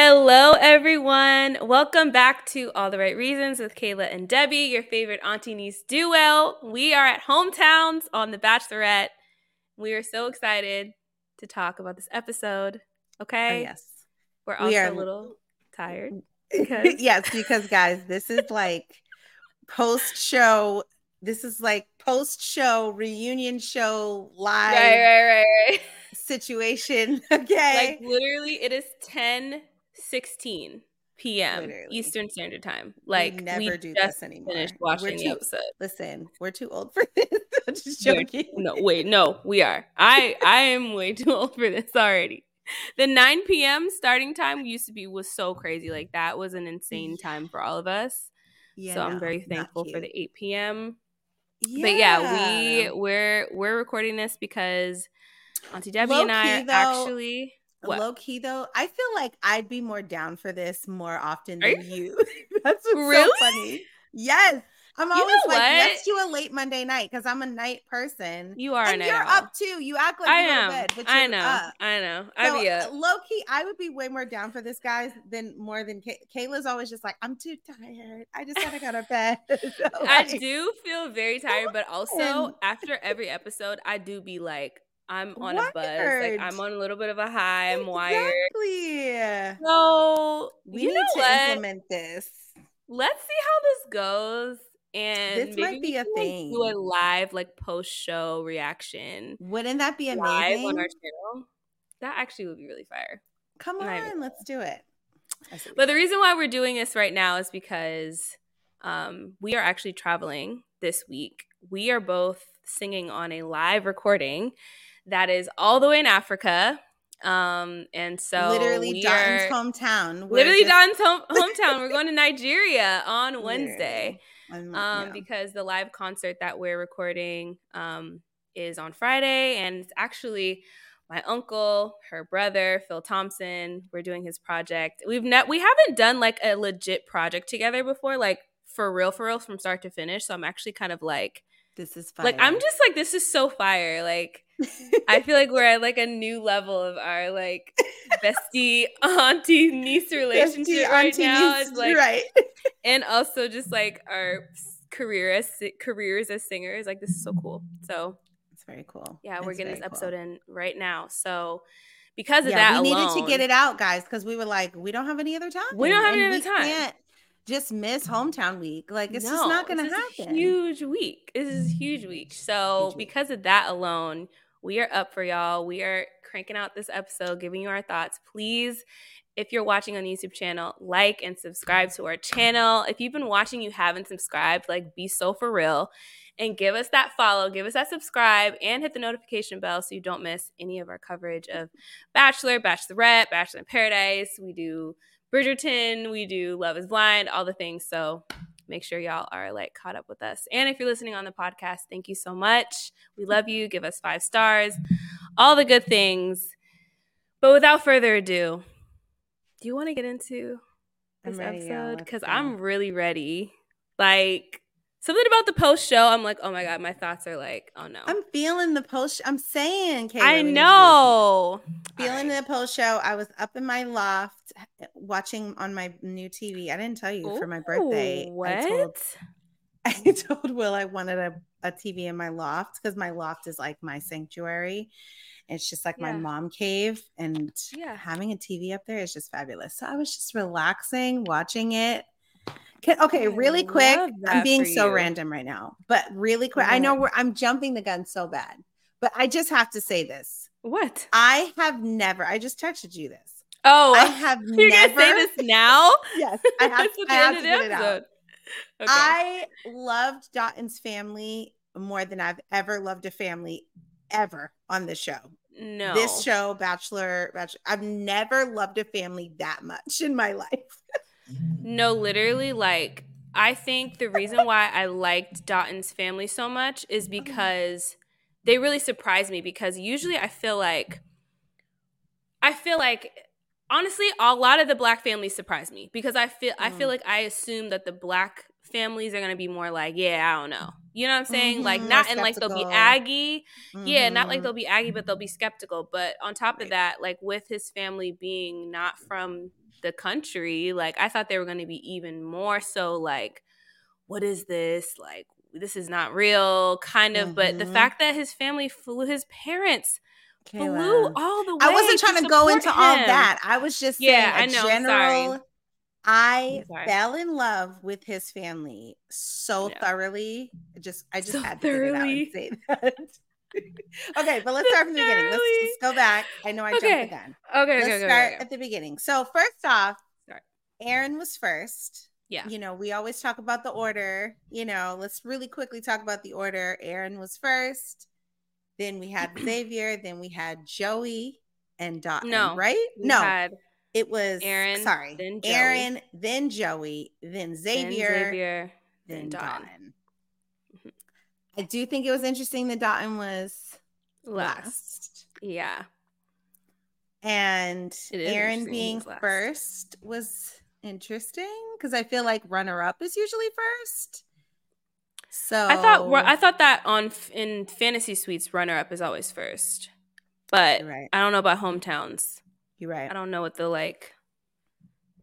Hello, everyone. Welcome back to All the Right Reasons with Kayla and Debbie, your favorite auntie niece duo. We are at hometowns on The Bachelorette. We are so excited to talk about this episode. Okay. Oh, yes. We're also We are- a little tired. Because- yes, because guys, this is like post show. This is like post show reunion show live Right, right, right, right. situation. Okay. Like literally, it is 10 16 p.m. Literally. Eastern Standard Time. Like we never we do just this anymore. finished We're watching the too- episode. Listen, we're too old for this. I'm just We're- No, wait, no, we are. I I am way too old for this already. The 9 p.m. starting time used to be was so crazy. Like that was an insane time for all of us. Yeah, so I'm very thankful for the 8 p.m. Yeah. But yeah, we we're we're recording this because Auntie Debbie and I Low-key, though, actually what? Low key though, I feel like I'd be more down for this more often Are than you. That's what's Really? so funny. Yes. I'm You always know like, what? let's do a late Monday night because I'm a night person. you are and an you're owl. up too. You act like I you am. bed, but I know. up. I know. I So, be up. low key, I would be way more down for this, guys, than more than Kay- Kayla's always just like, I'm too tired. I just gotta go to bed. So, I do feel very tired, but also after every episode, I do be like, I'm on a buzz. Like I'm on a little bit of a high. I'm wired. Exactly. So We you need know to what? implement this. Let's see how this goes. And This maybe might we be a thing. Do a live like post show reaction Wouldn't that be live amazing? on our channel. That actually would be really fire. Come even on, let's do it. I see what But the reason why we're doing this right now is because um, we are actually traveling this week. We are both singing on a live recording that is all the way in Africa. Um, and so literally Don's hometown. We're literally just- Don's home, hometown. We're going to Nigeria on Wednesday. Um, yeah. because the live concert that we're recording um, is on Friday, and it's actually my uncle, her brother, Phil Thompson. We're doing his project. We've ne- we haven't done like a legit project together before, like for real, for real, from start to finish. So I'm actually kind of like, this is fire. like I'm just like, this is so fire. Like I feel like we're at like a new level of our like bestie auntie niece relationship Bestie right auntie now. niece, like right. and also just like our career as careers as singers. Like this is so cool. So It's very cool. yeah, we're It's getting this very cool. episode in right now. So because of yeah, that we alone, needed to get it out, guys, because we were like, we don't have any other time. We don't have any other we time. Can't just miss hometown week. Like it's just not going to this is a happen. huge week. This is a huge week. So Huge week. because of that alone, we are up for y'all. We are cranking out this episode, giving you our thoughts. Please, if you're watching on the YouTube channel, like and subscribe to our channel. If you've been watching, you haven't subscribed, like be so for real. And give us that follow, give us that subscribe, and hit the notification bell so you don't miss any of our coverage of Bachelor, Bachelorette, Bachelor in Paradise. We do Bridgerton, we do Love is Blind, all the things. So make sure y'all are like caught up with us. And if you're listening on the podcast, thank you so much. We love you. Give us five stars, all the good things. But without further ado, do you want to get into this ready, episode? Because. I'm really ready. Like something about the post show, I'm like, oh my god, my thoughts are like, oh no. I'm feeling the post. I'm saying, Kayla, I we need to do know. Feeling Alright. the post show. I was up in my loft eh, watching on my new TV. I didn't tell you for my birthday. What? I told, I told Will I wanted a, a TV in my loft because my loft is like my sanctuary. It's just like my mom cave, and Yeah. having a TV up there is just fabulous. So I was just relaxing, watching it. Can, okay, really quick. I'm being so you. random right now, but really quick. I know we're, I'm jumping the gun so bad, but I just have to say this. What? I have never. I just texted you this. Oh, I have you're never. gonna say this now? Yes, I have, I have to get it out. Okay. I loved Dotun's family more than I've ever loved a family ever on this show. no. This show, Bachelor, Bachelor, I've never loved a family that much in my life. No, literally, like I think the reason why I liked Dotun's family so much is because they really surprised me. Because usually, I feel like, I feel like, honestly, a lot of the black families surprise me because I feel I feel Mm. like I assume that the black families are gonna be more like, yeah, I don't know. You know what I'm saying? Like Mhm, not and like they'll be aggy. Yeah, not like they'll be aggy, but they'll be skeptical. But on top of that, like with his family being not from the country, like I thought they were gonna be even more so like, what is this? Like this is not real, kind of. But the Mhm. fact that his family flew his parents flew all the way. I wasn't trying to go support into all that. I was just Yeah, saying I know, general. sorry. I fell in love with his family so Yeah. thoroughly. Just I just So had to get it out and say that. Okay, but let's start from the beginning. Let's, let's go back. I know I Okay. jumped the gun. Okay, Let's okay, start at the beginning. So first off, Start. Aaron was first. Yeah. You know, we always talk about the order. You know, let's really quickly talk about the order. Aaron was first. Then we had Xavier. Then we had Joey and Dotun. No, right? No, it was Aaron, Sorry, then Joey. Aaron, then Joey, then then Xavier, Xavier, then then Dotun. Dotun. I do think it was interesting that Dotun was Last. Yeah. And Aaron being first was interesting because I feel like runner up is usually first. So I thought I thought that on in fantasy suites, runner up is always first, but right. I don't know about hometowns. You're right. I don't know what the like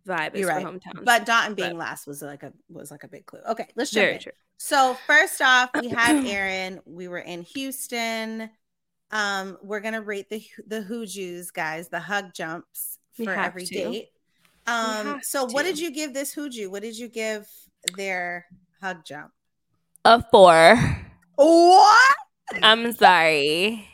vibe is You're for right. hometowns. But Dotun being But- last was like a was like a big clue. Okay, let's jump very in. true. So first off, we had Aaron. We were in Houston. Um, we're gonna rate the the Hoojus, guys, the hug jumps for every to. date. Um, have so what did you give this Hooju? What did you give their hug jump? A four. What? I'm sorry.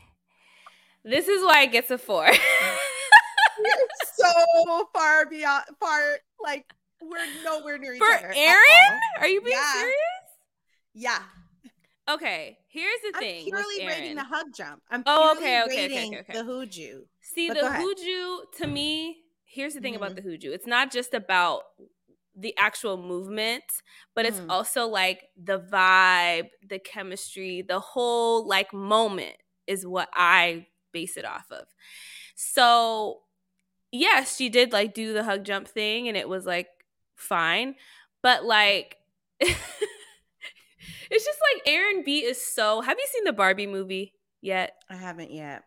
This is why it gets a four. so far beyond far like we're nowhere near each For other. at Aaron? all. Are you being Yeah. serious? Yeah. Okay, here's the thing. I'm thing. with purely rating the hug jump. I'm Oh, purely okay, okay, okay, okay, okay. the Hooju. See, But the ahead. To me, here's the thing about Mhm. the Huju. It's not just about the actual movement, but it's Mhm. also like the vibe, the chemistry, the whole like moment is what I base it off of. So, yes, she did like do the hug jump thing and it was like fine, but like it's just like Aaron B is so Have you seen the Barbie movie yet? I haven't yet.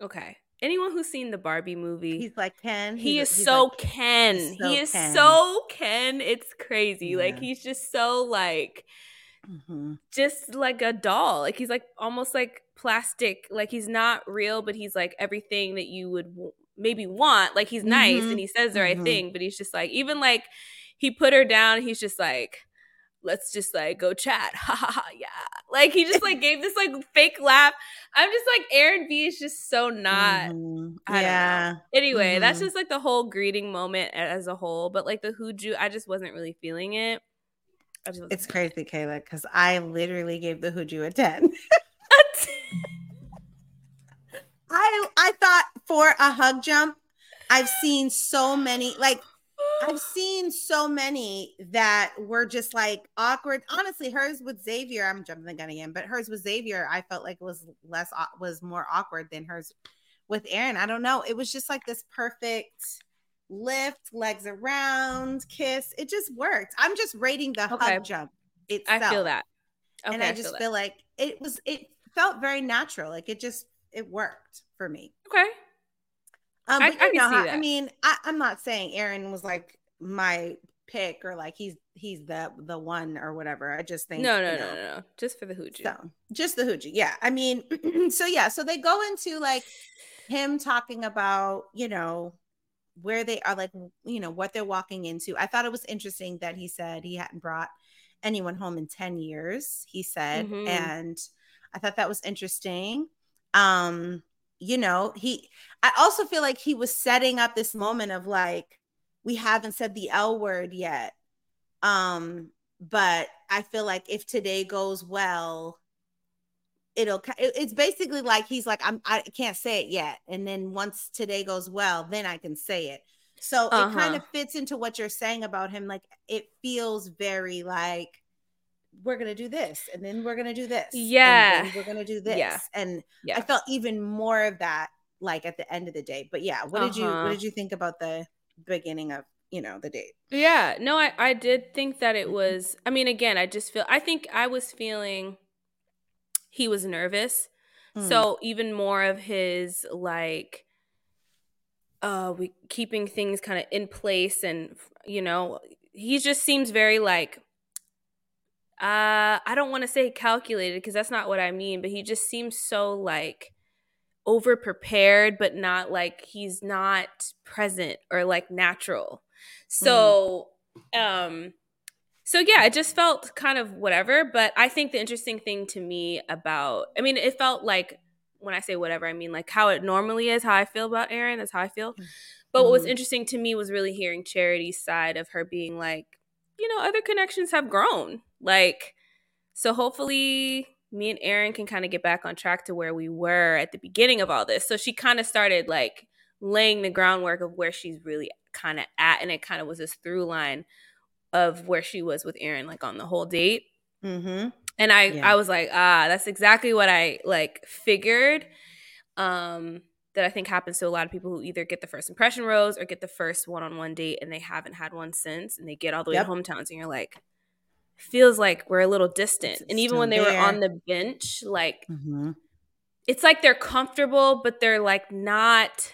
Okay. Anyone who's seen the Barbie movie, He's like Ken. he is so like- Ken. so he is Ken. so Ken. It's crazy. Like he's just so like Mhm. just like a doll. Like he's like almost like plastic. Like he's not real, but he's like everything that you would w- maybe want. Like he's nice Mhm. and he says the right Mhm. thing, but he's just like even like he put her down. He's just like. Let's just like go chat. Ha ha ha. Yeah. Like he just like gave this like fake laugh. I'm just like Aaron B is just so not Mhm. Know. yeah. Anyway, that's Mhm. just like the whole greeting moment as a whole. But like the Hooju, I just wasn't really feeling it. It's crazy, Kayla, because I literally gave the Hooju a 10. it. I I thought for a hug jump, I've seen so many like I've seen so many that were just like awkward. Honestly, hers with Xavier, I'm jumping the gun again, but hers with Xavier, I felt like was less was more awkward than hers with Aaron. I don't know. It was just like this perfect lift, legs around, kiss. It just worked. I'm just rating the Okay. hug jump itself. I feel that. Okay, and I feel just feel like it was it felt very natural. Like it just it worked for me. okay. Um, I- I can know I mean, I, I'm not saying Aaron was like my pick or like he's he's the the one or whatever. I just think No, no, you no, know, no, no. Just for the Hooju. So just the hooji, yeah. I mean, so yeah, so they go into like him talking about you know where they are, like you know what they're walking into. I thought it was interesting that he said he hadn't brought anyone home in ten years. He said, Mhm. and I thought that was interesting. Um, you know, he. I also feel like he was setting up this moment of like we haven't said the L word yet. Um, but I feel like if today goes well, it'll it's basically like he's like I'm I can't say it yet and then once today goes well then I can say it. So it kind Uh-huh. of fits into what you're saying about him like it feels very like we're going to do this and then we're going to do this. and Yeah. we're going to do this. Yeah. And Yeah. I felt even more of that like at the end of the day. But yeah, what did you Uh-huh. what did you think about the beginning of you know, the date. Yeah, no, I I did think that it was. I mean, again, I just feel. I think I was feeling he was nervous, mm. so even more of his like, uh, we keeping things kind of in place, and you know, he just seems very like. Uh, I don't want to say calculated because that's not what I mean, but he just seems so like over prepared, but not like he's not present or like natural. So, mm. um, so yeah, it just felt kind of whatever. But I think the interesting thing to me about, I mean, it felt like when I say whatever, I mean like how it normally is, how I feel about Aaron. That's how I feel. Mm. But what was mm-hmm. interesting to me was really hearing Charity's side of her being like, you know, other connections have grown. Like, so hopefully me and Aaron can kind of get back on track to where we were at the beginning of all this. So she kind of started like laying the groundwork of where she's really kind of at and it kind of was this through line of where she was with aaron like on the whole date mm-hmm. and i yeah. i was like ah that's exactly what i like figured um that i think happens to a lot of people who either get the first impression rose or get the first one-on-one date and they haven't had one since and they get all the way yep. to hometowns and you're like feels like we're a little distant and even when they there. were on the bench like mm-hmm. it's like they're comfortable but they're like not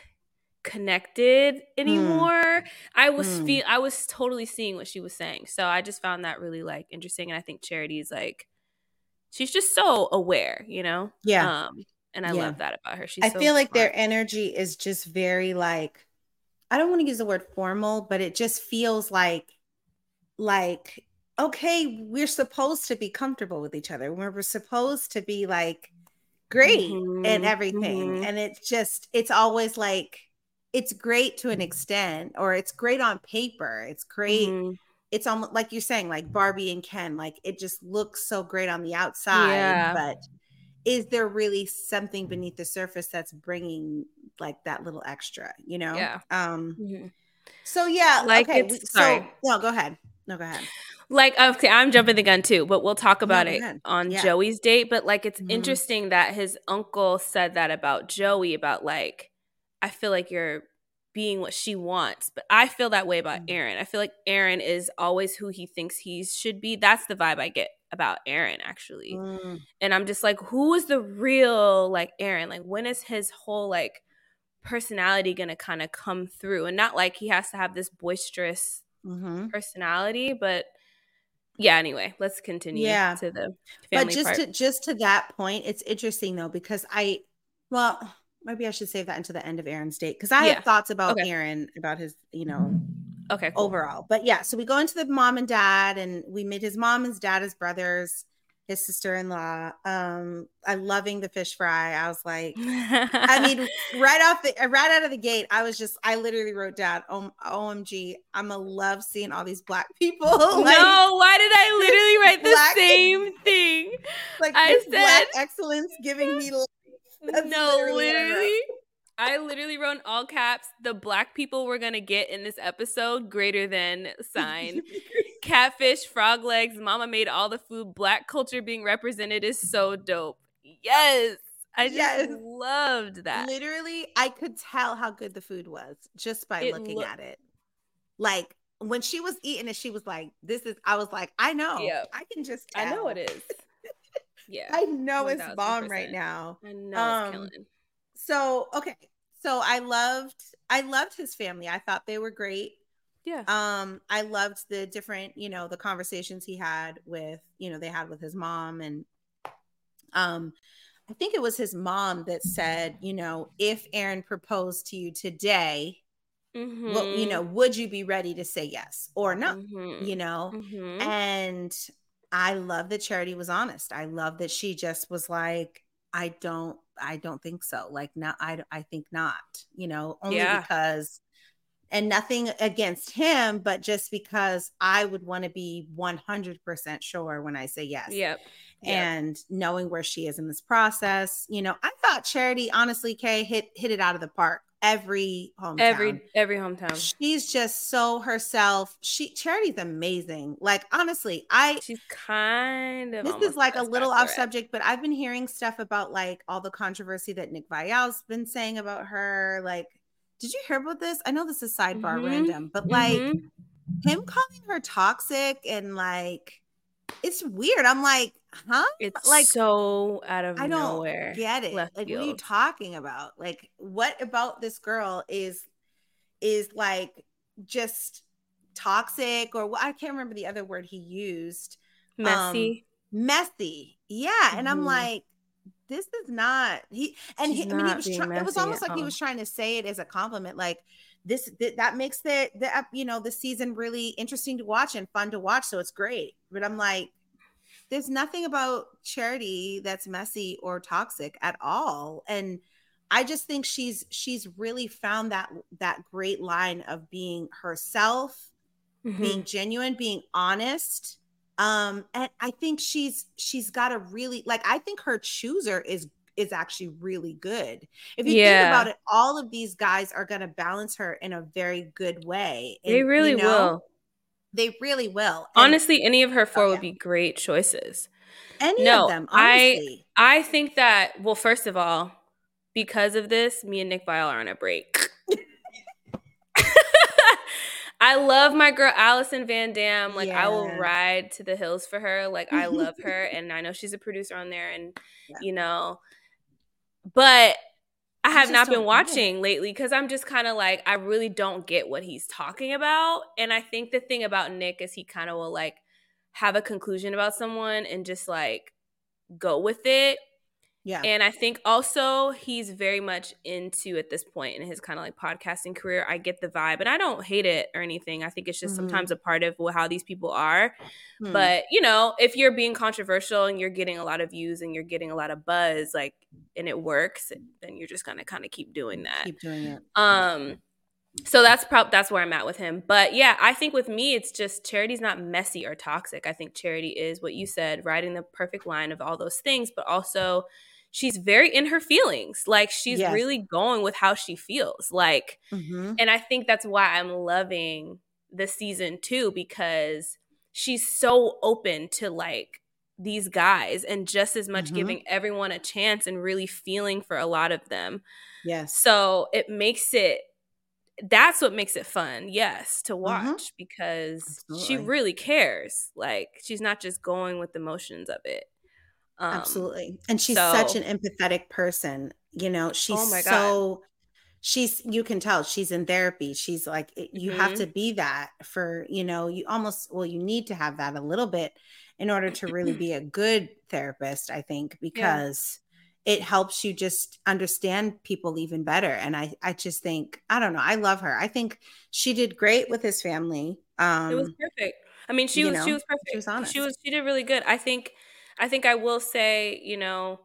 connected anymore. Mm. I was mm. feel I was totally seeing what she was saying. So I just found that really like interesting and I think Charity's like she's just so aware, you know? Yeah. Um and I yeah. love that about her. She's I so feel like smart. their energy is just very like I don't want to use the word formal, but it just feels like like okay, we're supposed to be comfortable with each other. We're supposed to be like great mm-hmm. and everything. Mm-hmm. And it's just it's always like it's great to an extent, or it's great on paper. It's great. Mm-hmm. It's almost like you're saying, like Barbie and Ken, like it just looks so great on the outside, yeah. but is there really something beneath the surface that's bringing like that little extra, you know? Yeah. Um, mm-hmm. so yeah, like okay. so no, go ahead. No, go ahead. Like okay, I'm jumping the gun too, but we'll talk about no, it on yeah. Joey's date. But like, it's mm-hmm. interesting that his uncle said that about Joey about like I feel like you're being what she wants. But I feel that way about mm. Aaron. I feel like Aaron is always who he thinks he should be. That's the vibe I get about Aaron actually. Mm. And I'm just like, who is the real like Aaron? Like when is his whole like personality gonna kind of come through? And not like he has to have this boisterous mm-hmm. personality, but yeah anyway let's continue yeah to the but just part. to just to that point it's interesting though because i well maybe I should save that until the end of Aaron's date because I yeah. have thoughts about okay. Aaron about his, you know, okay, cool. overall. But yeah, so we go into the mom and dad, and we meet his mom, his dad, his brothers, his sister-in-law. Um, I'm loving the fish fry. I was like, I mean, right off the right out of the gate, I was just, I literally wrote down, OMG, I'm a love seeing all these black people. like, no, why did I literally write the same thing? Like I said, black excellence giving me that's no, literally, literally I literally wrote in all caps the black people we're gonna get in this episode greater than sign. Catfish, frog legs, mama made all the food. Black culture being represented is so dope. Yes. I just yes. loved that. Literally, I could tell how good the food was just by it looking lo- at it. Like when she was eating it, she was like, This is I was like, I know. Yeah. I can just tell. I know it is. Yeah. I know 1, it's bomb right now. I know um, it's killing. So okay. So I loved I loved his family. I thought they were great. Yeah. Um, I loved the different, you know, the conversations he had with, you know, they had with his mom and um I think it was his mom that said, you know, if Aaron proposed to you today, mm-hmm. well, you know, would you be ready to say yes or no? Mm-hmm. You know, mm-hmm. and I love that Charity was honest. I love that she just was like, I don't, I don't think so. Like, now, I, I think not. You know, only yeah. because, and nothing against him, but just because I would want to be one hundred percent sure when I say yes. Yep. And yep. knowing where she is in this process, you know, I thought Charity, honestly, Kay hit hit it out of the park every hometown. Every every hometown. She's just so herself. She Charity's amazing. Like honestly, I she's kind of this is like a little off subject, but I've been hearing stuff about like all the controversy that Nick Viall's been saying about her. Like, did you hear about this? I know this is sidebar mm-hmm. random, but like mm-hmm. him calling her toxic and like it's weird. I'm like, huh? It's like so out of I don't nowhere. Get it? Like, field. what are you talking about? Like, what about this girl is is like just toxic or what? I can't remember the other word he used. Messy. Um, messy. Yeah, mm-hmm. and I'm mm-hmm. like, this is not he. And he, I mean, he was. Try- it was almost like he was trying to say it as a compliment, like this th- that makes the the you know the season really interesting to watch and fun to watch so it's great but i'm like there's nothing about charity that's messy or toxic at all and i just think she's she's really found that that great line of being herself mm-hmm. being genuine being honest um and i think she's she's got a really like i think her chooser is is actually really good. If you yeah. think about it, all of these guys are going to balance her in a very good way. And, they really you know, will. They really will. And, honestly, any of her oh, four oh, would be great choices. Any no, of them, honestly. I I think that well, first of all, because of this, me and Nick Viall are on a break. I love my girl Allison Van Dam. Like yeah. I will ride to the hills for her. Like I love her, and I know she's a producer on there, and yeah. you know, but I have not been watching lately because I'm just kind of like, I really don't get what he's talking about. And I think the thing about Nick is he kind of will like have a conclusion about someone and just like go with it. Yeah. And I think also he's very much into at this point in his kind of like podcasting career. I get the vibe and I don't hate it or anything. I think it's just mm-hmm. sometimes a part of how these people are. Hmm. But, you know, if you're being controversial and you're getting a lot of views and you're getting a lot of buzz, like, and it works, then you're just going to kind of keep doing that. Keep doing it. Um, so that's probably that's where I'm at with him. But yeah, I think with me, it's just charity's not messy or toxic. I think charity is what you said, riding the perfect line of all those things, but also she's very in her feelings. Like she's yes. really going with how she feels. Like, mm-hmm. and I think that's why I'm loving the season too, because she's so open to like these guys and just as much mm-hmm. giving everyone a chance and really feeling for a lot of them. Yes. So it makes it that's what makes it fun, yes, to mm-hmm. watch mm-hmm. because Absolutely. she really cares. Like she's not just going with the motions of it. Um, Absolutely. And she's so, such an empathetic person. You know, she's oh so God. she's you can tell she's in therapy. She's like you mm-hmm. have to be that for, you know, you almost well you need to have that a little bit in order to really be a good therapist, I think, because yeah. it helps you just understand people even better. And I I just think, I don't know, I love her. I think she did great with his family. Um It was um, perfect. I mean, she was know, she was perfect. She was honest. She was she did really good. I think I think I will say, you know,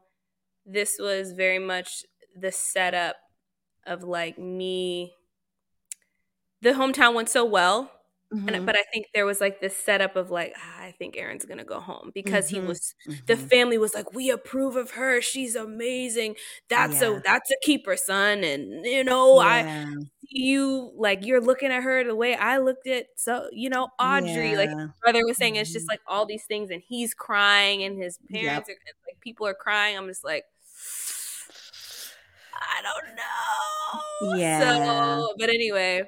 this was very much the setup of like me. The hometown went so well. Mm-hmm. And, but I think there was like this setup of like ah, I think Aaron's gonna go home because mm-hmm. he was mm-hmm. the family was like we approve of her she's amazing that's yeah. a that's a keeper son and you know yeah. I you like you're looking at her the way I looked at so you know Audrey yeah. like brother was saying it's just mm-hmm. like all these things and he's crying and his parents yep. are like people are crying I'm just like I don't know yeah so but anyway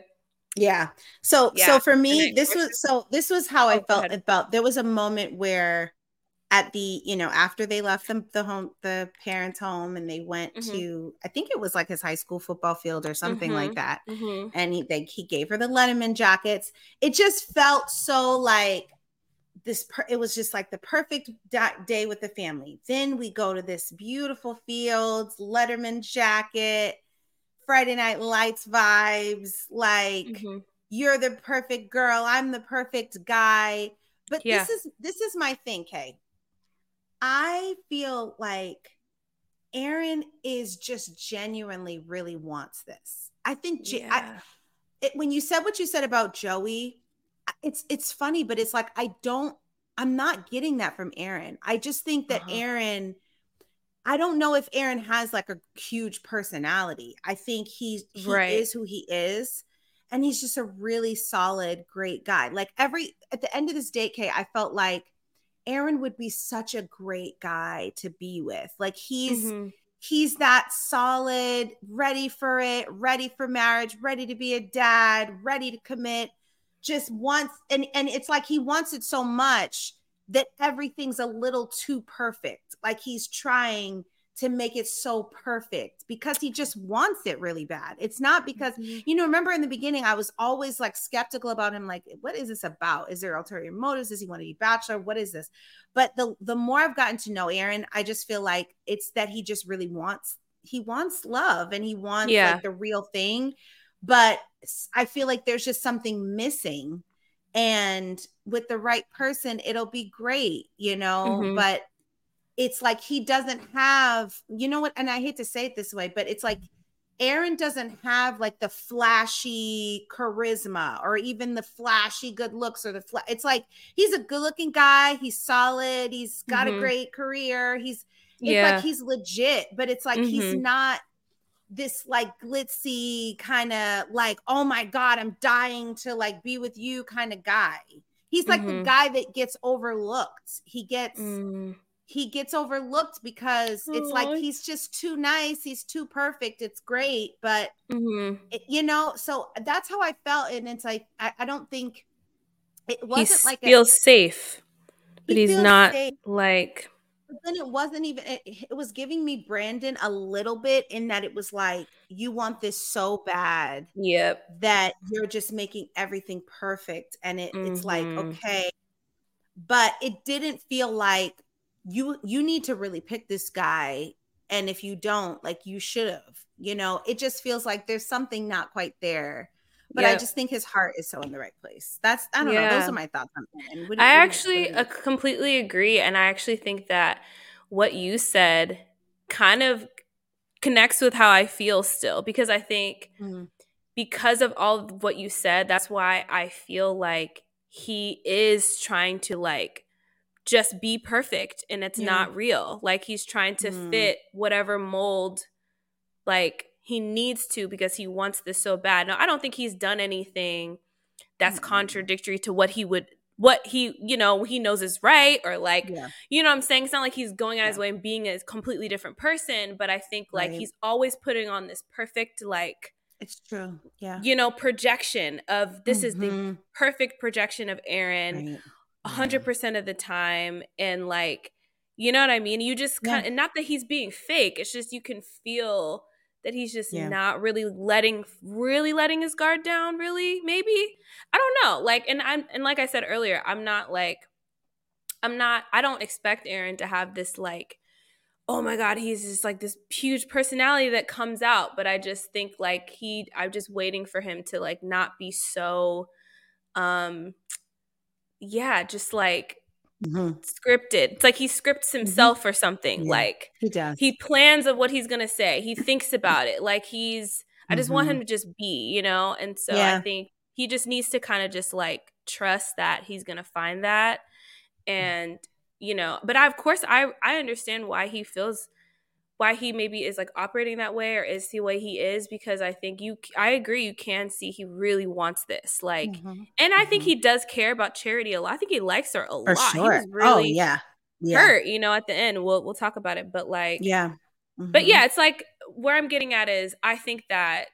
yeah so yeah. so for me this was so this was how oh, I felt about there was a moment where at the you know after they left the, the home the parents home and they went mm-hmm. to i think it was like his high school football field or something mm-hmm. like that mm-hmm. and he they, he gave her the letterman jackets it just felt so like this per- it was just like the perfect day with the family then we go to this beautiful fields letterman jacket friday night lights vibes like mm-hmm. you're the perfect girl i'm the perfect guy but yeah. this is this is my thing kay I feel like Aaron is just genuinely really wants this. I think yeah. I, it, when you said what you said about Joey, it's it's funny, but it's like I don't. I'm not getting that from Aaron. I just think that uh-huh. Aaron. I don't know if Aaron has like a huge personality. I think he's he right. is who he is, and he's just a really solid, great guy. Like every at the end of this date, Kay, I felt like Aaron would be such a great guy to be with. Like he's mm-hmm. he's that solid, ready for it, ready for marriage, ready to be a dad, ready to commit, just wants and and it's like he wants it so much that everything's a little too perfect. Like he's trying to make it so perfect because he just wants it really bad. It's not because, mm-hmm. you know, remember in the beginning, I was always like skeptical about him. Like, what is this about? Is there ulterior motives? Does he want to be bachelor? What is this? But the the more I've gotten to know Aaron, I just feel like it's that he just really wants he wants love and he wants yeah. like the real thing. But I feel like there's just something missing. And with the right person, it'll be great, you know. Mm-hmm. But it's like he doesn't have, you know what? And I hate to say it this way, but it's like Aaron doesn't have like the flashy charisma or even the flashy good looks or the fla- it's like he's a good looking guy, he's solid, he's got mm-hmm. a great career, he's it's yeah. like he's legit, but it's like mm-hmm. he's not this like glitzy kind of like oh my god, I'm dying to like be with you kind of guy. He's like mm-hmm. the guy that gets overlooked. He gets mm he gets overlooked because Aww. it's like he's just too nice he's too perfect it's great but mm-hmm. it, you know so that's how i felt and it's like i, I don't think it wasn't he like feels a, safe but he he's not safe. like but then it wasn't even it, it was giving me brandon a little bit in that it was like you want this so bad yep that you're just making everything perfect and it, mm-hmm. it's like mm-hmm. okay but it didn't feel like you you need to really pick this guy and if you don't like you should have you know it just feels like there's something not quite there but yep. I just think his heart is so in the right place. That's I don't yeah. know. Those are my thoughts on. I actually uh, completely agree, and I actually think that what you said kind of connects with how I feel still because I think mm-hmm. because of all of what you said, that's why I feel like he is trying to like just be perfect and it's yeah. not real. Like he's trying to mm. fit whatever mold like he needs to because he wants this so bad. Now, I don't think he's done anything that's mm-hmm. contradictory to what he would what he, you know, he knows is right or like, yeah. you know I'm saying? It's not like he's going out yeah. his way and being a completely different person, but I think like right. he's always putting on this perfect like it's true. Yeah. You know, projection of this mm-hmm. is the mm-hmm. perfect projection of Aaron. Right hundred percent of the time and like you know what I mean? You just kind of, and not that he's being fake. It's just you can feel that he's just yeah. not really letting really letting his guard down really maybe i don't know like and i'm and like i said earlier i'm not like i'm not i don't expect aaron to have this like oh my god he's just like this huge personality that comes out but i just think like he i'm just waiting for him to like not be so um yeah, just like mm-hmm. scripted. It's like he scripts mm-hmm. himself mm-hmm. or something. Yeah, like he does. He plans of what he's gonna say. He thinks about it. Like he's. I just want him mm-hmm. to just be, you know. And so yeah. I think he just needs to kind of just like trust that he's gonna find that, and you know. But I, of course, I I understand why he feels why he maybe is like operating that way or is the way he is because I think you I agree you can see he really wants this like mm-hmm. and I mm-hmm. think he does care about charity a lot. I think he likes her a For lot. Sure. Oh, really oh, yeah. yeah. hurt, you know, at the end. We'll we'll talk about it, but like Yeah. Mm-hmm. But yeah, it's like where I'm getting at is I think that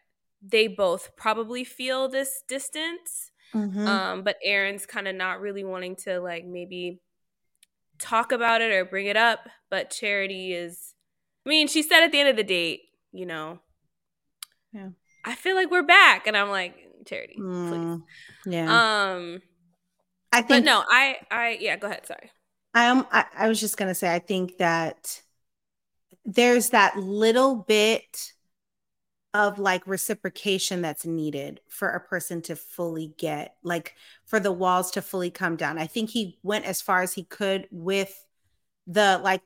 they both probably feel this distance. Mm-hmm. Um but Aaron's kind of not really wanting to like maybe talk about it or bring it up, but Charity is I mean, she said at the end of the date, you know, yeah, I feel like we're back, and I'm like, Charity, mm, please, yeah. Um, I think, but no, I, I, yeah, go ahead. Sorry. I am. I, I was just gonna say, I think that there's that little bit of like reciprocation that's needed for a person to fully get like for the walls to fully come down. I think he went as far as he could with the like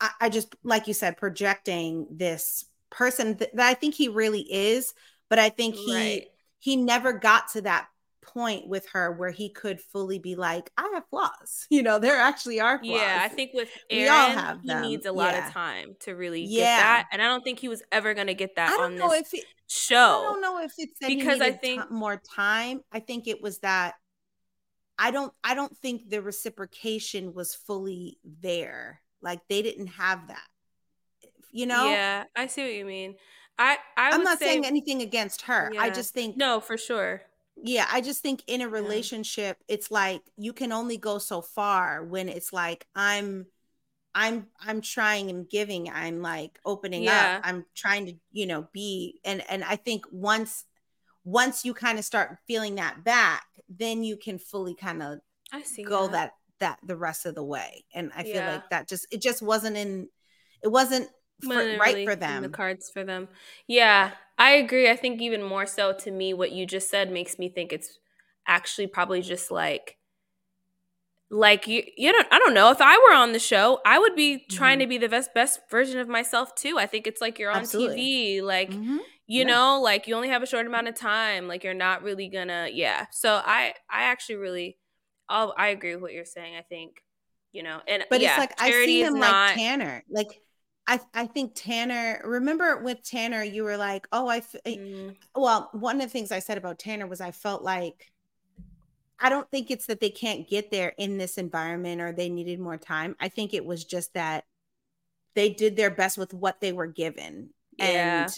I, I just like you said, projecting this person th- that I think he really is, but I think he right. he never got to that point with her where he could fully be like, I have flaws. You know, there actually are flaws. Yeah, I think with Aaron, we all have he needs a lot yeah. of time to really yeah. get that. And I don't think he was ever going to get that I don't on know this if it, show. I don't know if it's because I think t- more time. I think it was that I don't I don't think the reciprocation was fully there like they didn't have that you know? Yeah, I see what you mean. I, I I'm would not say, saying anything against her. I just think no, for sure. yeah, I just think in a relationship, it's like you can only go so far when it's like I'm I'm I'm trying and giving, I'm like opening Yeah. up. I'm trying to, you know, be and and I think once once you kind of start feeling that back, then you can fully kind of I see. go that that the rest of the way. And I feel Yeah. like that just it just wasn't in it wasn't for, right for them. The cards for them. Yeah, I agree. I think even more so to me, what you just said makes me think it's actually probably just like, like you, you don't. I don't know. If I were on the show, I would be trying Mhm. to be the best best version of myself too. I think it's like you're on Absolutely. TV, like Mhm. you Yeah. know, like you only have a short amount of time. Like you're not really gonna. Yeah. So I, I actually really, I'll, I agree with what you're saying. I think, you know, and But yeah, it's like I see him not. like Tanner. Like I I think Tanner. Remember with Tanner, you were like, oh, I. F-, Mm, well, one of the things I said about Tanner was I felt like I don't think it's that they can't get there in this environment or they needed more time. I think it was just that they did their best with what they were given. Yeah. And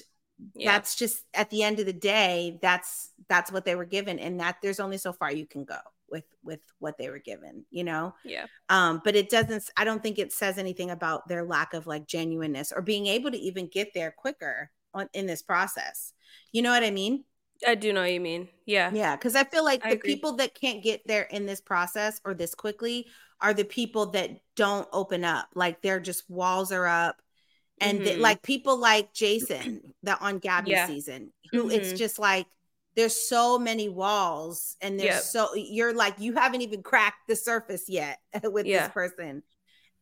yeah. that's just at the end of the day, that's that's what they were given. And that there's only so far you can go with with what they were given, you know? yeah. um but it doesn't i don't think it says anything about their lack of like genuineness or being able to even get there quicker on, in this process you know what i mean I do know what you mean. Yeah. yeah because i feel like I the agree. people that can't get there in this process or this quickly are the people that don't open up like they're just walls are up and they- Mhm. like people like jason that on gabby Yeah. season who it's Mhm. just like there's so many walls and there's Yep. so you're like you haven't even cracked the surface yet with Yeah. this person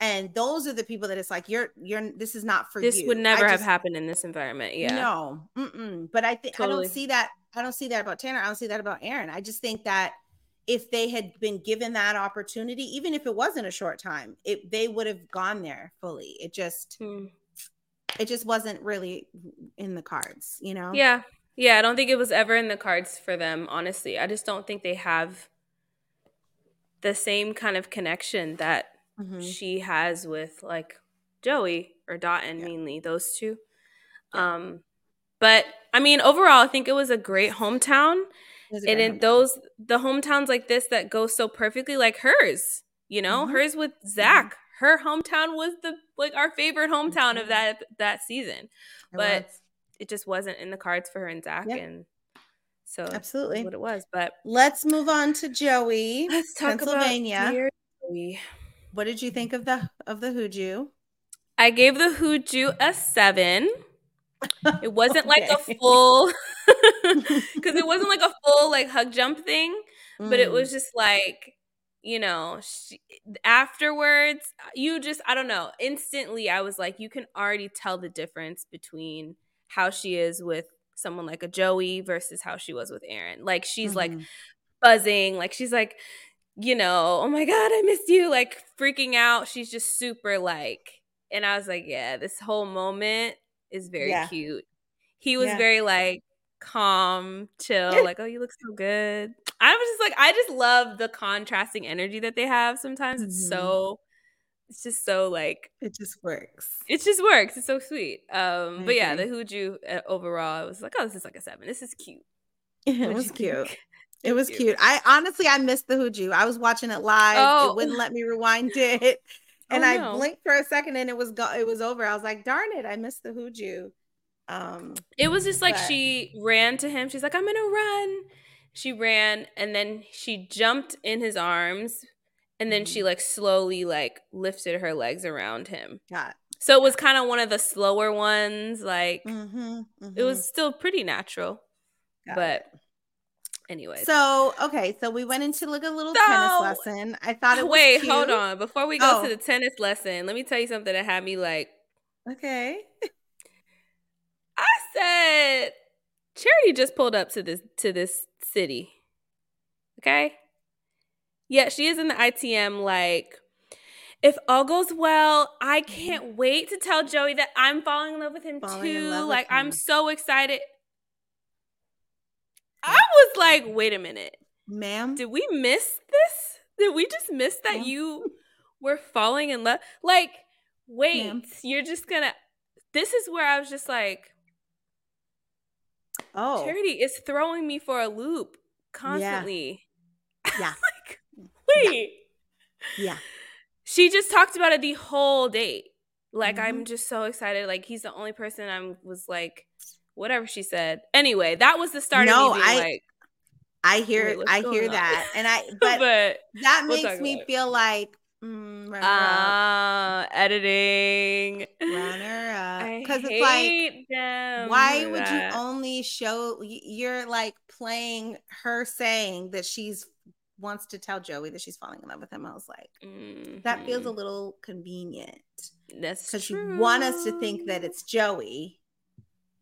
and those are the people that it's like you're you're this is not for you. This you would never I have just- happened in this environment. Yeah. no mm-mm. but i think i don't see that i don't see that about tanner i don't see that about aaron i just think that if they had been given that opportunity even if it wasn't a short time it they would have gone there fully it just Hmm. it just wasn't really in the cards you know Yeah. Yeah. I don't think it was ever in the cards for them, honestly. I just don't think they have the same kind of connection that Mhm. she has with like Joey or Dotun Yeah. mainly, those two. Yeah. Um but I mean overall I think it was a great hometown. And in hometown. those the hometowns like this that go so perfectly like hers you know Mhm. hers with zach her hometown was the like our favorite hometown of Mhm. that that season It but was. It just wasn't in the cards for her and zach Yeah. and so absolutely what it was but let's move on to joey let's talk Pennsylvania. Joey. what did you think of the of the hooju i gave the hooju a seven it wasn't like a full because it wasn't like a full like hug jump thing but it Mm. was just like you know she, afterwards you just i don't know instantly i was like you can already tell the difference between how she is with someone like a joey versus how she was with aaron like she's like Mhm. buzzing like she's like you know oh my god i missed you like freaking out she's just super like and i was like yeah this whole moment is very Yeah. cute he was Yeah. very like calm chill like oh you look so good i was just like i just love the contrasting energy that they have sometimes it's Mhm. so it's just so like it just works. It just works it's so sweet um but yeah the hooju uh, overall i was like oh this is like a seven this is cute. It was cute. it was cute. i honestly i missed the hooju i was watching it live Oh. it wouldn't let me rewind it and Oh, i blinked for a second and it was go- it was over. I was like darn it i missed the hooju um It was just like But- she ran to him. She's like, I'm gonna run. She ran and then she jumped in his arms and then Mm-hmm. she like slowly like lifted her legs around him. got So it was kind of one of the slower ones. Like mhm, it was mhm. still pretty natural. Got but it. anyways. so okay so we went into like a little tennis lesson i thought it was wait, cute. hold on. Before we go Oh. to the tennis lesson, let me tell you something that had me like okay I said Charity just pulled up to this to this city. Okay? Yeah, she is in the ITM like if all goes well, I mm-hmm. can't wait to tell Joey that I'm falling in love with him Falling too. like I'm so excited. I was like, wait a minute. ma'am Did we miss this? Did we just miss that Yeah. you were falling in love? Like, wait, Ma'am. you're just gonna this is where I was just like, oh, Charity is throwing me for a loop constantly. Yeah. like, wait. yeah. She just talked about it the whole date. Like, Mhm. I'm just so excited. Like, he's the only person I was like, whatever she said. Anyway, that was the start No, of me being I- like, I hear I hear on? that. And I but, but that we'll makes me feel like mm, runner up. ah, editing. Runner up. Because it's like them why would that. you only show you're like playing her saying that she's wants to tell Joey that she's falling in love with him. I was like, that feels a Mhm. little convenient That's because you want us to think that it's Joey,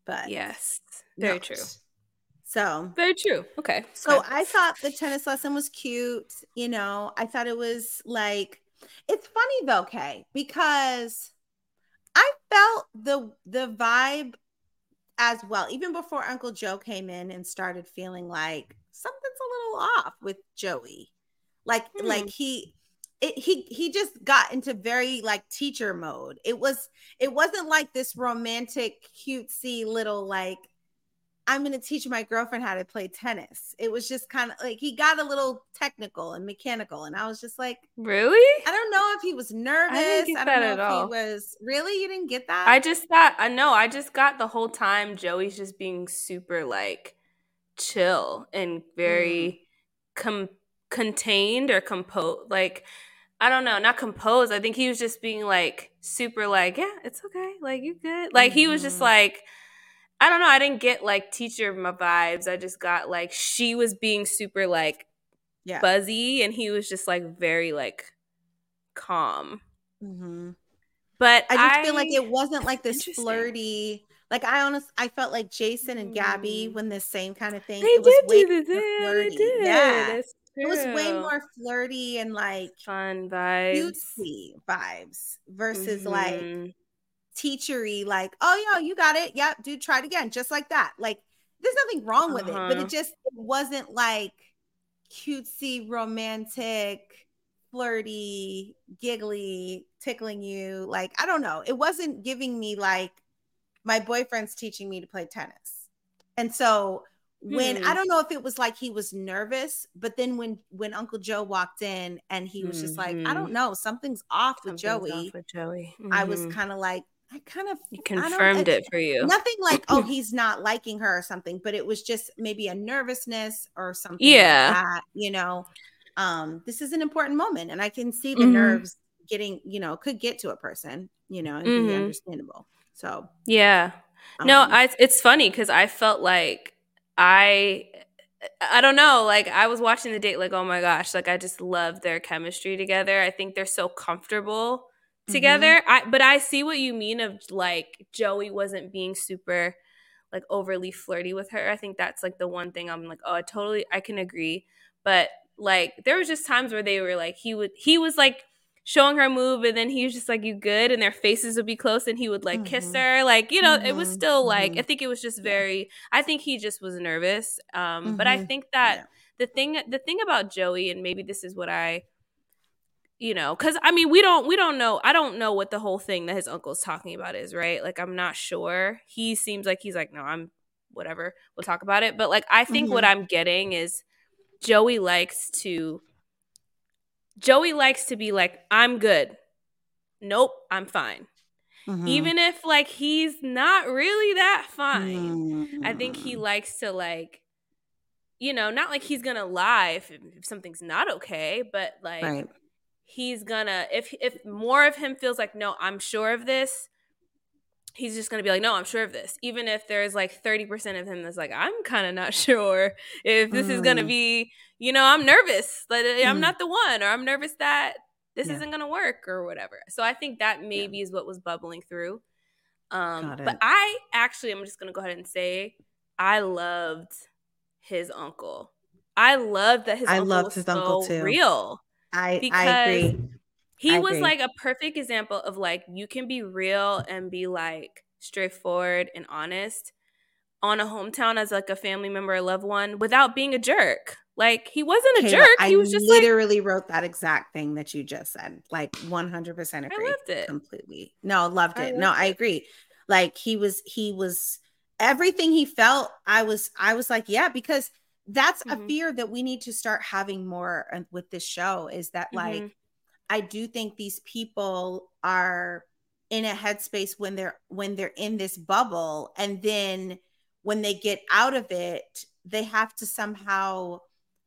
but yes, very not. true. So Very true. Okay. So okay. I thought the tennis lesson was cute. You know, I thought it was like it's funny though, Kay, because I felt the the vibe as well, even before Uncle Joe came in and started feeling like something's a little off with Joey. Like Hmm. like he it, he he just got into very like teacher mode. It was it wasn't like this romantic cutesy little like I'm going to teach my girlfriend how to play tennis. It was just kind of like he got a little technical and mechanical and I was just like really? I don't know if he was nervous. get I, that don't know at if all. he was really you didn't get that? I just thought I know. I just got the whole time Joey's just being super like chill and very com- contained or composed. Like I don't know, not composed. I think he was just being like super like, yeah, it's okay. Like you good. Like he was just Mhm. like I don't know. I didn't get like teacher my vibes. I just got like she was being super like yeah. buzzy and he was just like very like calm. Mhm. But I just feel like it wasn't like this flirty. Like I honest, I felt like Jason and Gabby Mm. when the same kind of thing. They it was did way do this. more Yeah, they flirty. did. Yeah, it was way more flirty and like fun vibes. cutesy vibes versus like Mhm. Teachery. Like, oh yeah, you got it. Yep, dude, try it again, just like that. Like, there's nothing wrong with it, but Uh-huh. it just it wasn't like cutesy, romantic, flirty, giggly, tickling you. Like, I don't know. It wasn't giving me like my boyfriend's teaching me to play tennis. And so when I Hmm. don't know if it was like he was nervous, but then when when Uncle Joe walked in and he was just like, I Mhm. don't know, something's off with Something's Joey. off with Joey. I was Mhm. kind of like, I kind of confirmed it for you. Nothing like, oh, he's not liking her or something, but it was just maybe a nervousness or something Yeah. like that, you know. Um, this is an important moment, and I can see the Mhm. nerves getting, you know, could get to a person, you know, and be Mhm. understandable. So Yeah. No, um, I it's funny because I felt like I I don't know, like I was watching the date like, oh my gosh, like I just love their chemistry together. I think they're so comfortable Together. I but I see what you mean of like Joey wasn't being super like overly flirty with her. I think that's like the one thing I'm like, oh, I totally I can agree. But like there was just times where they were like he would he was like showing her a move and then he was just like you good and their faces would be close and he would like kiss Mhm. her like you know it was Mhm. still like i Mhm. think it was just very i think he just was nervous um but i Mhm. think that Yeah. the thing the thing about joey and maybe this is what i you know because i mean we don't we don't know i don't know what the whole thing that his uncle's talking about is right like i'm not sure he seems like he's like no i'm whatever we'll talk about it but like i think what i'm getting is joey likes to joey likes to be like i'm good nope i'm fine Mhm. even if like he's not really that fine i think he Mhm. likes to like you know not like he's gonna lie if, if something's not okay but like right. He's gonna if if more of him feels like no i'm sure of this he's just gonna be like no i'm sure of this even if there's like 30% of him that's like i'm kind of not sure if this is gonna Mm. be you know i'm nervous that i'm Mm. not the one or i'm nervous that this Yeah. isn't gonna work or whatever so i think that maybe is what was bubbling through um but i actually i'm just gonna go ahead and say i loved his uncle i loved that his I uncle loved was his so uncle too. real I I because agree. he I was agree. like a perfect example of like you can be real and be like straightforward and honest on a hometown as like a family member or loved one without being a jerk. Like he wasn't a Kayla, jerk. I he was just like literally wrote that exact thing that you just said. Like 100% I agree. loved it. Completely. No, loved I it. no, loved I agree. Like he was, he was everything he felt. I was, I was like, yeah, because that's mm-hmm. a fear that we need to start having more with this show is that mm-hmm. like I do think these people are in a headspace when they're when they're in this bubble and then when they get out of it they have to somehow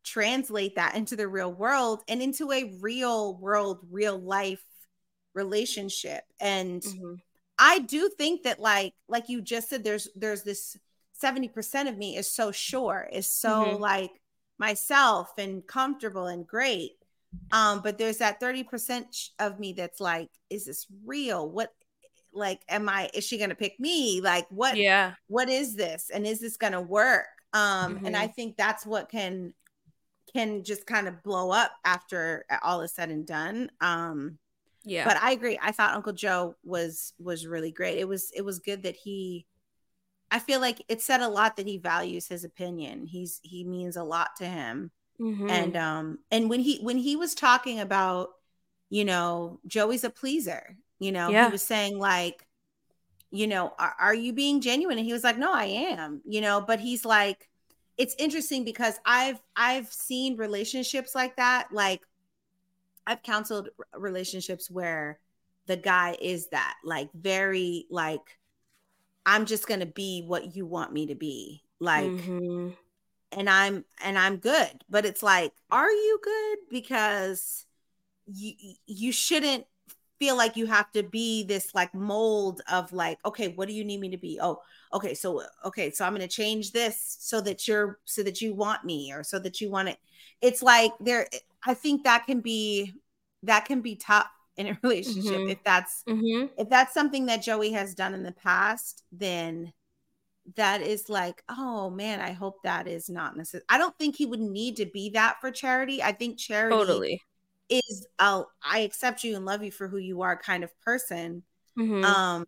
translate that into the real world and into a real world real life relationship and mm-hmm. i do think that like like you just said there's there's this 70% of me is so sure is so mm-hmm. like myself and comfortable and great. Um but there's that 30% of me that's like is this real? What like am i is she gonna pick me? Like what yeah. what is this? And is this gonna work? Um mm-hmm. and i mm-hmm. think that's what can can just kind of blow up after all is said and done. Um yeah. but i agree. I thought uncle joe was was really great. It was it was good that he i feel like it said a lot that he values his opinion he's he means a lot to him mm-hmm. and um and when he when he was talking about you know joey's a pleaser you know yeah. he was saying like you know are, are you being genuine and he was like no i am you know but he's like it's interesting because i've i've seen relationships like that like i've counseled relationships where the guy is that like very like i'm just gonna be what you want me to be like mm-hmm. and i'm and i'm good. But it's like are you good? Because you you shouldn't feel like you have to be this like mold of like okay what do you need me to be? Oh okay so okay so i'm going to change this so that you're so that you want me or so that you want it. It's like there i think that can be that can be tough in a relationship mm-hmm. if that's mm-hmm. if that's something that joey has done in the past then that is like oh man i hope that is not necessary i don't think he would need to be that for charity i think charity totally is a I accept you and love you for who you are kind of person. Mm-hmm. Um,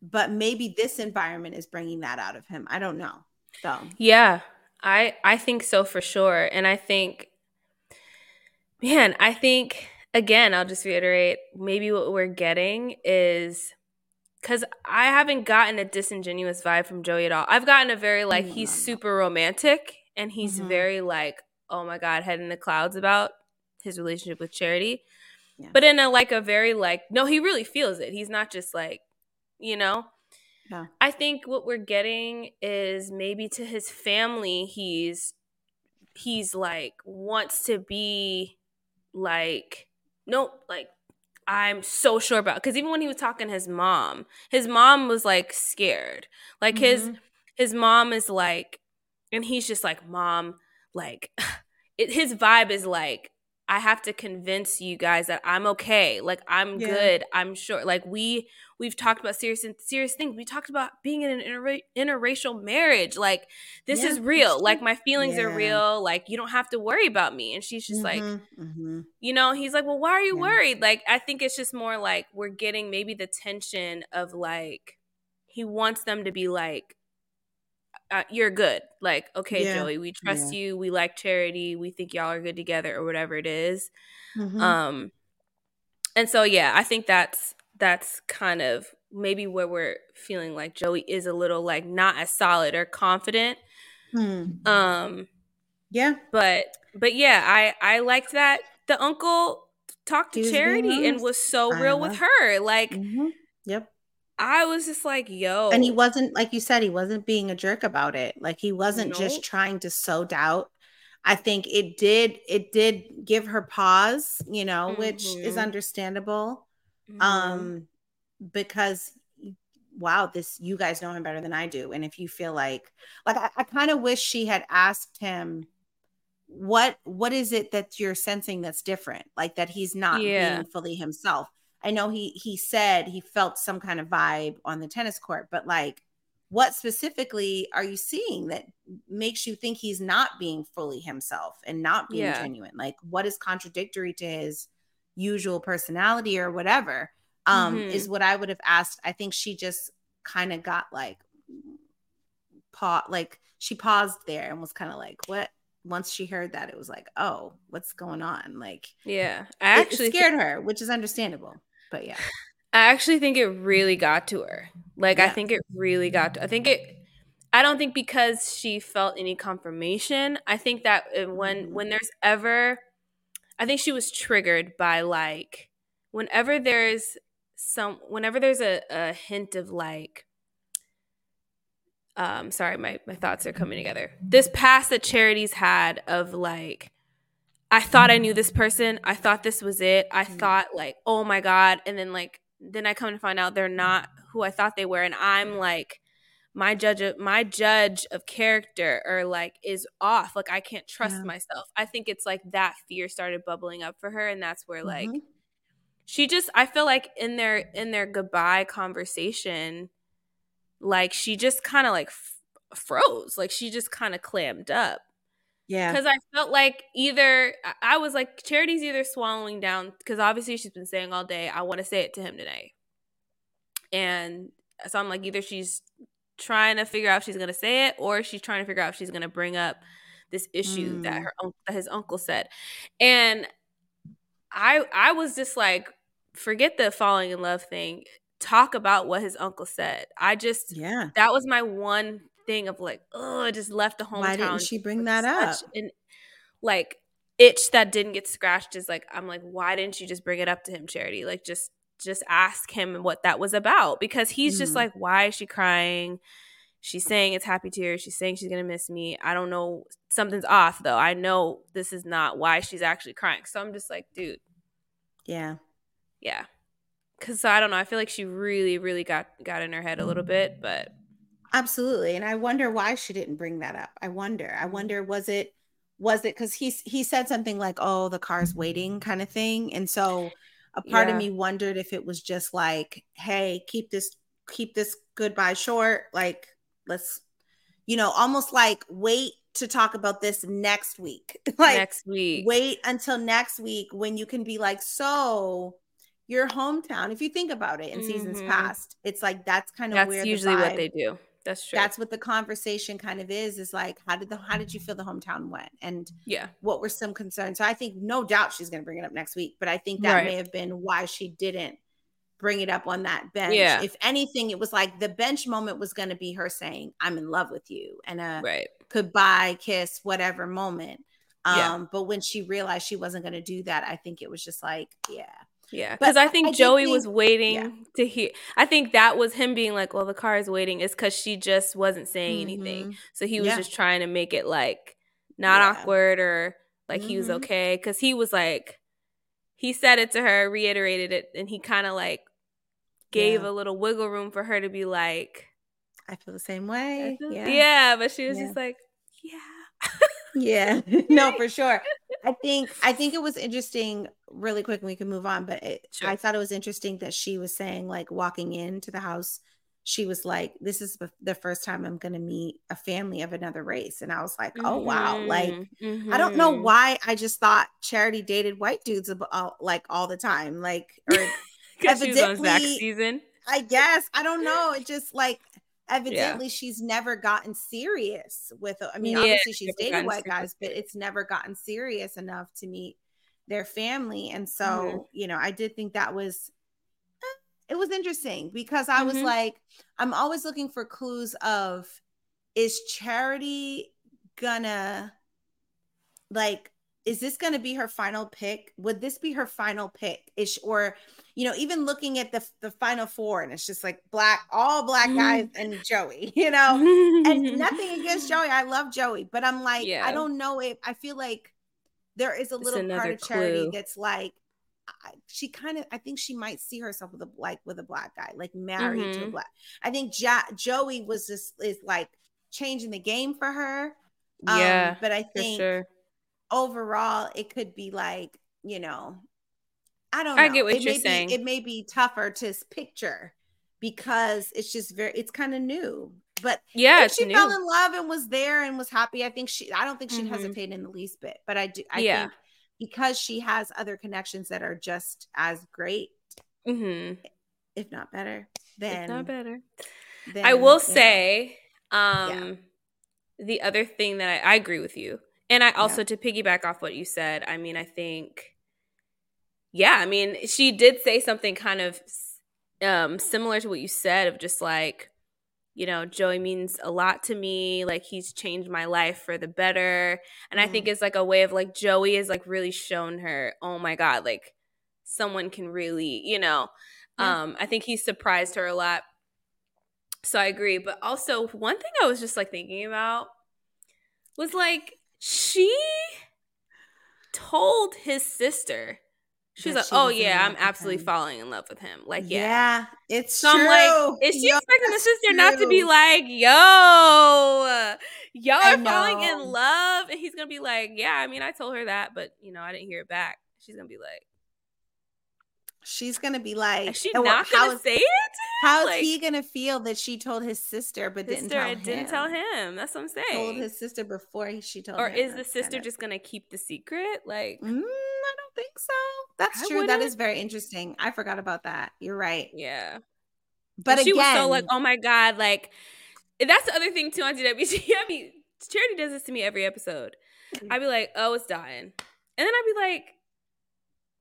but maybe this environment is bringing that out of him. I don't know. So yeah, I I think so for sure, and I think, man, I think again, I'll just reiterate. Maybe what we're getting is because I haven't gotten a disingenuous vibe from Joey at all. I've gotten a very like mm-hmm. he's super romantic and he's mm-hmm. very like oh my god head in the clouds about his relationship with Charity. Yeah. But in a like a very like no, he really feels it. He's not just like, you know. Yeah. I think what we're getting is maybe to his family he's he's like wants to be like nope, like I'm so sure about because even when he was talking to his mom, his mom was like scared. Like mm-hmm. his his mom is like, and he's just like, mom, like it, his vibe is like, I have to convince you guys that I'm okay. Like I'm yeah. good. I'm sure. Like we we've talked about serious serious things. We talked about being in an inter- interracial marriage. Like this yeah, is real. Like my feelings yeah. are real. Like you don't have to worry about me. And she's just mm-hmm, like, mm-hmm. you know, he's like, well, why are you worried? Like I think it's just more like we're getting maybe the tension of like he wants them to be like uh, you're good. Like, okay, yeah. Joey, we trust yeah. you. We like charity. We think y'all are good together, or whatever it is. Mm-hmm. Um, and so yeah, I think that's that's kind of maybe where we're feeling like Joey is a little like not as solid or confident. Hmm. Um, yeah, but but yeah, I I liked that the uncle talked to Charity and was so real with her. Like, mm-hmm. yep. I was just like, yo. And he wasn't, like you said, he wasn't being a jerk about it. Like he wasn't nope. just trying to sow doubt. I think it did, it did give her pause, you know, mm-hmm. which is mm-hmm. understandable. Mm-hmm. Um, because wow, this you guys know him better than I do. And if you feel like like I, I kind of wish she had asked him what what is it that you're sensing that's different? Like that he's not yeah. being fully himself I know he he said he felt some kind of vibe on the tennis court, but like what specifically are you seeing that makes you think he's not being fully himself and not being yeah. genuine? Like what is contradictory to his usual personality or whatever? Um mm-hmm. is what I would have asked. I think she just kind of got like paw like she paused there and was kind of like, what once she heard that, it was like, oh, what's going on? Like, yeah, I actually scared her, which is understandable but yeah. I actually think it really got to her. Like yeah. I think it really got to, I think it I don't think because she felt any confirmation. I think that when when there's ever I think she was triggered by like whenever there's some whenever there's a, a hint of like um sorry my, my thoughts are coming together this past that charities had of like i thought i knew this person. I thought this was it. I mm-hmm. thought like oh my god. And then like then i come to find out they're not who i thought they were. And i'm like my judge of my judge of character or like is off. Like i can't trust yeah. myself. I think it's like that fear started bubbling up for her. And that's where like mm-hmm. she just i feel like in their in their goodbye conversation like she just kind of like f- froze. Like she just kind of clammed up yeah. Because i felt like either i was like charity's either swallowing down because obviously she's been saying all day i want to say it to him today. And so i'm like either she's trying to figure out if she's going to say it or she's trying to figure out if she's going to bring up this issue mm. that her that his uncle said. And i i was just like forget the falling in love thing. Talk about what his uncle said. I just yeah. that was my one thing of like oh i just left the hometown why didn't she bring that up an, like itch that didn't get scratched is like i'm like why didn't you just bring it up to him charity like just just ask him what that was about because he's mm. just like, why is she crying? She's saying it's happy tears. She's saying she's gonna miss me. I don't know. Something's off though. I know this is not why she's actually crying. So I'm just like, dude. Yeah. Yeah. Cause so I don't know. I feel like she really, really got got in her head a little bit, but absolutely. And I wonder why she didn't bring that up. I wonder. I mm. wonder was it was it because he he said something like, "Oh, the car's waiting," kind of thing, and so a part yeah. of me wondered if it was just like hey keep this keep this goodbye short like let's you know almost like wait to talk about this next week like next week wait until next week when you can be like so your hometown if you think about it in mm-hmm. seasons past it's like that's kind of that's usually what they do that's true. That's what the conversation kind of is. Is like, how did the how did you feel the hometown went, and yeah, what were some concerns? So I think no doubt she's going to bring it up next week, but I think that right. may have been why she didn't bring it up on that bench. Yeah. If anything, it was like the bench moment was going to be her saying, "I'm in love with you," and a right. goodbye, kiss, whatever moment. Um, yeah. but when she realized she wasn't going to do that, I think it was just like, yeah, yeah, because I think I Joey think, was waiting yeah. to hear. I think that was him being like, "Well, the car is waiting," is because she just wasn't saying mm-hmm. anything. So he was yeah. just trying to make it like not yeah. awkward or like mm-hmm. he was mm-hmm. okay. Because he was like, he said it to her, reiterated it, and he kind of like gave a little wiggle room for her to be like, "I feel the same way." yeah, yeah, but she was just like, "Yeah." yeah no for sure i think i think it was interesting really quick and we can move on but it, sure. i thought it was interesting that she was saying like walking into the house she was like this is the first time i'm going to meet a family of another race and i was like oh mm-hmm. wow like mm-hmm. i don't know mm-hmm. why i just thought charity dated white dudes about, like all the time like or evidently season i guess i don't know it just like evidently yeah. she's never gotten serious with i mean yeah, obviously she's dated white guys but it's never gotten serious enough to meet their family and so mm-hmm. you know i did think that was eh, it was interesting because i mm-hmm. was like i'm always looking for clues of is charity gonna like is this to be her final pick? Would this be her final pick? Is or you know, even looking at the the final four, and it's just like black, all black guys and Joey, you know, and nothing against Joey. I love Joey, but I'm like, yeah. I don't know if I feel like there is a little part of charity clue. that's like she kind of I think she might see herself with a like with a black guy, like married mm-hmm. to a mm-hmm. black. I think jo- Joey was just is like changing the game for her. Yeah, um, but I think sure overall it could be like you know i don't know. i get what it you're may saying be, it may be tougher to picture because it's just very it's kind of new but yeah she new. fell in love and was there and was happy i think she i don't think she'd mm-hmm. hesitate in the least bit but i do i yeah. think because she has other connections that are just as great mm-hmm. if not better then if not better then, i will yeah. say um yeah. the other thing that I, I agree with you and I also, to piggyback off what you said, I mean, I think, yeah, I mean, she did say something kind of um similar to what you said of just like you know joey means a lot to me like he's changed my life for the better and mm. i think it's like a way of like joey has like really shown her oh my god like someone can really you know yeah. um i think he surprised her a lot so i agree but also one thing i was just like thinking about was like she told his sister She's like, she oh yeah, I'm absolutely falling in love with him. Like, yeah, yeah it's so true. I'm like, is she yo, expecting the sister true. not to be like, yo, y'all are falling in love, and he's gonna be like, yeah, I mean, I told her that, but you know, I didn't hear it back. She's gonna be like, she's gonna be like, is she not gonna say it? How's like, he gonna feel that she told his sister but sister, didn't tell him? Didn't tell him. That's what I'm saying. Told his sister before she told. Or is the sister kinda... just gonna keep the secret? Like, mm, I don't think so. That's I true. Wouldn't. That is very interesting. I forgot about that. You're right. Yeah. But and she again, was so like, oh my god, like that's the other thing too on DWG. I mean, Charity does this to me every episode. Mm. I'd be like, oh, it's dying, and then I'd be like,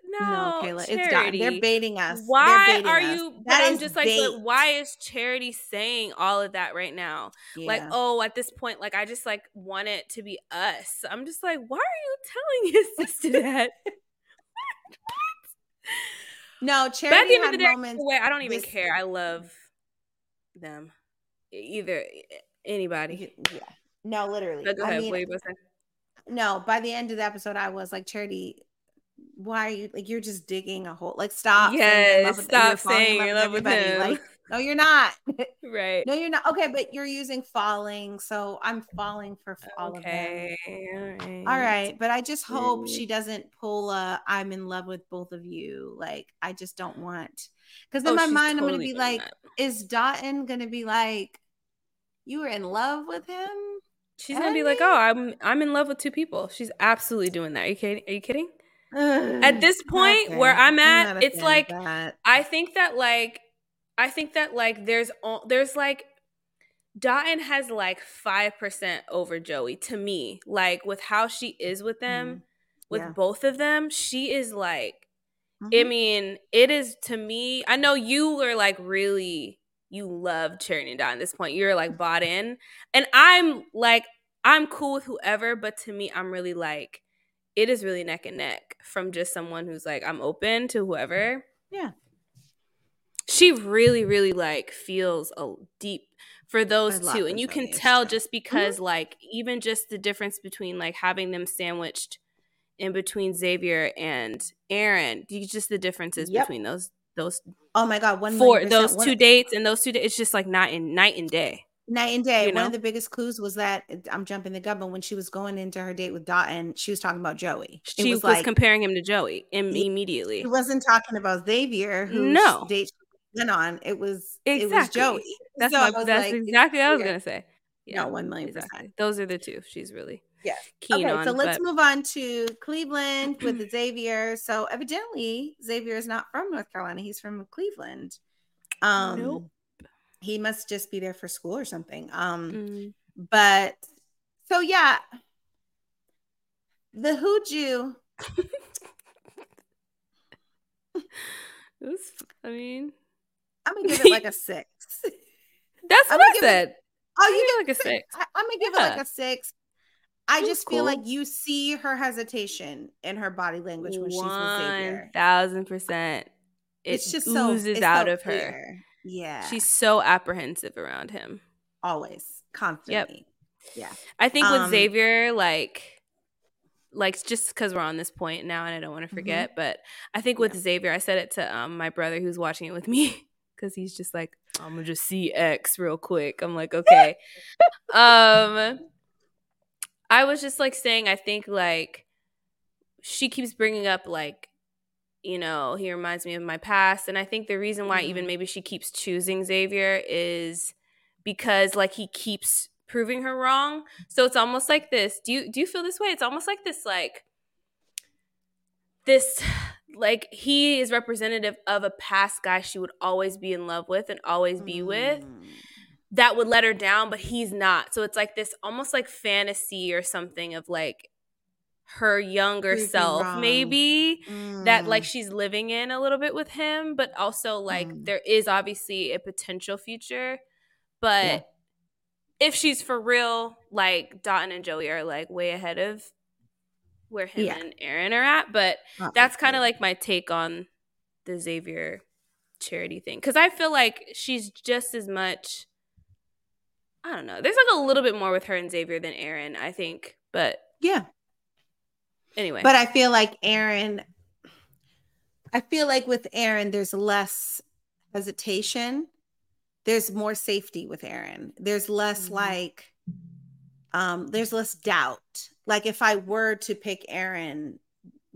no, no Kayla, Charity. it's dying. They're baiting us. Why baiting are us. you? That I'm just like, but why is Charity saying all of that right now? Yeah. Like, oh, at this point, like I just like want it to be us. I'm just like, why are you telling his sister that? No, charity but at the end of the day, moments, way, I don't even this, care. I love them. Either anybody. Yeah. No, literally. No, go ahead. I mean, no, by the end of the episode, I was like, Charity, why are you like you're just digging a hole? Like stop. Yes, stop saying you love with him. Like, no, you're not. right. No, you're not. Okay, but you're using falling, so I'm falling for all okay. of them. All right. All right, but I just hope she doesn't pull a "I'm in love with both of you." Like I just don't want because in oh, my mind totally I'm gonna be like, that. is Dotun gonna be like, you were in love with him? She's gonna be like, oh, I'm I'm in love with two people. She's absolutely doing that. Are you kidding? Are you kidding? at this point where I'm at, it's like I think that like I think that like there's there's like Dotun has like five percent over Joey to me. Like with how she is with them, mm-hmm. with yeah. both of them, she is like. Mm-hmm. I mean, it is to me. I know you were like really you love Charity and Dot at this point. You're like bought in, and I'm like I'm cool with whoever, but to me, I'm really like it is really neck and neck from just someone who's like I'm open to whoever. Yeah she really really like feels a deep for those two and you can tell just because mm-hmm. like even just the difference between like having them sandwiched in between Xavier and Aaron just the differences yep. between those those oh my god one for those two dates and those two dates it's just like night and night and day night and day. You know? One of the biggest clues was that I'm jumping the gun, but when she was going into her date with Dotun, she was talking about Joey. She was, was like, comparing him to Joey Im- immediately. She wasn't talking about Xavier, who no date went on. It was exactly. it was Joey. That's, so my, that's like, exactly what I was gonna say. Yeah, no, one million exactly. percent. Those are the two she's really yeah keen okay, on. So let's but... move on to Cleveland with Xavier. So evidently Xavier is not from North Carolina. He's from Cleveland. Um, nope. He must just be there for school or something. Um, mm. but so yeah, the Hooju. was, I mean, I'm gonna give it like a six. That's what I said. It, oh, you give like a six. I, am gonna give yeah. it like a six. I just cool. feel like you see her hesitation in her body language when she's with Xavier. Thousand percent. It it's just oozes so, out so of clear. her. Yeah. She's so apprehensive around him. Always. Constantly. Yep. Yeah. I think with um, Xavier, like like just because we're on this point now and I don't want to forget, mm-hmm. but I think with yeah. Xavier, I said it to um, my brother who's watching it with me because he's just like, I'm gonna just see X real quick. I'm like, okay. um, I was just like saying, I think like she keeps bringing up like, you know, he reminds me of my past, and I think the reason why mm-hmm. even maybe she keeps choosing Xavier is because like he keeps proving her wrong. So it's almost like this. Do you do you feel this way? It's almost like this like this like he is representative of a past guy she would always be in love with and always be mm. with that would let her down but he's not so it's like this almost like fantasy or something of like her younger self maybe mm. that like mm. she's living in a little bit with him but also like mm. there is obviously a potential future but yeah. if she's for real like Dotun and Joey are like way ahead of where him yeah. and Aaron are at but that's kind of like my take on the Xavier charity thing cuz I feel like she's just as much I don't know there's like a little bit more with her and Xavier than Aaron I think but yeah Anyway. But I feel like Aaron, I feel like with Aaron, there's less hesitation. There's more safety with Aaron. There's less mm-hmm. like, um, there's less doubt. Like if I were to pick Aaron,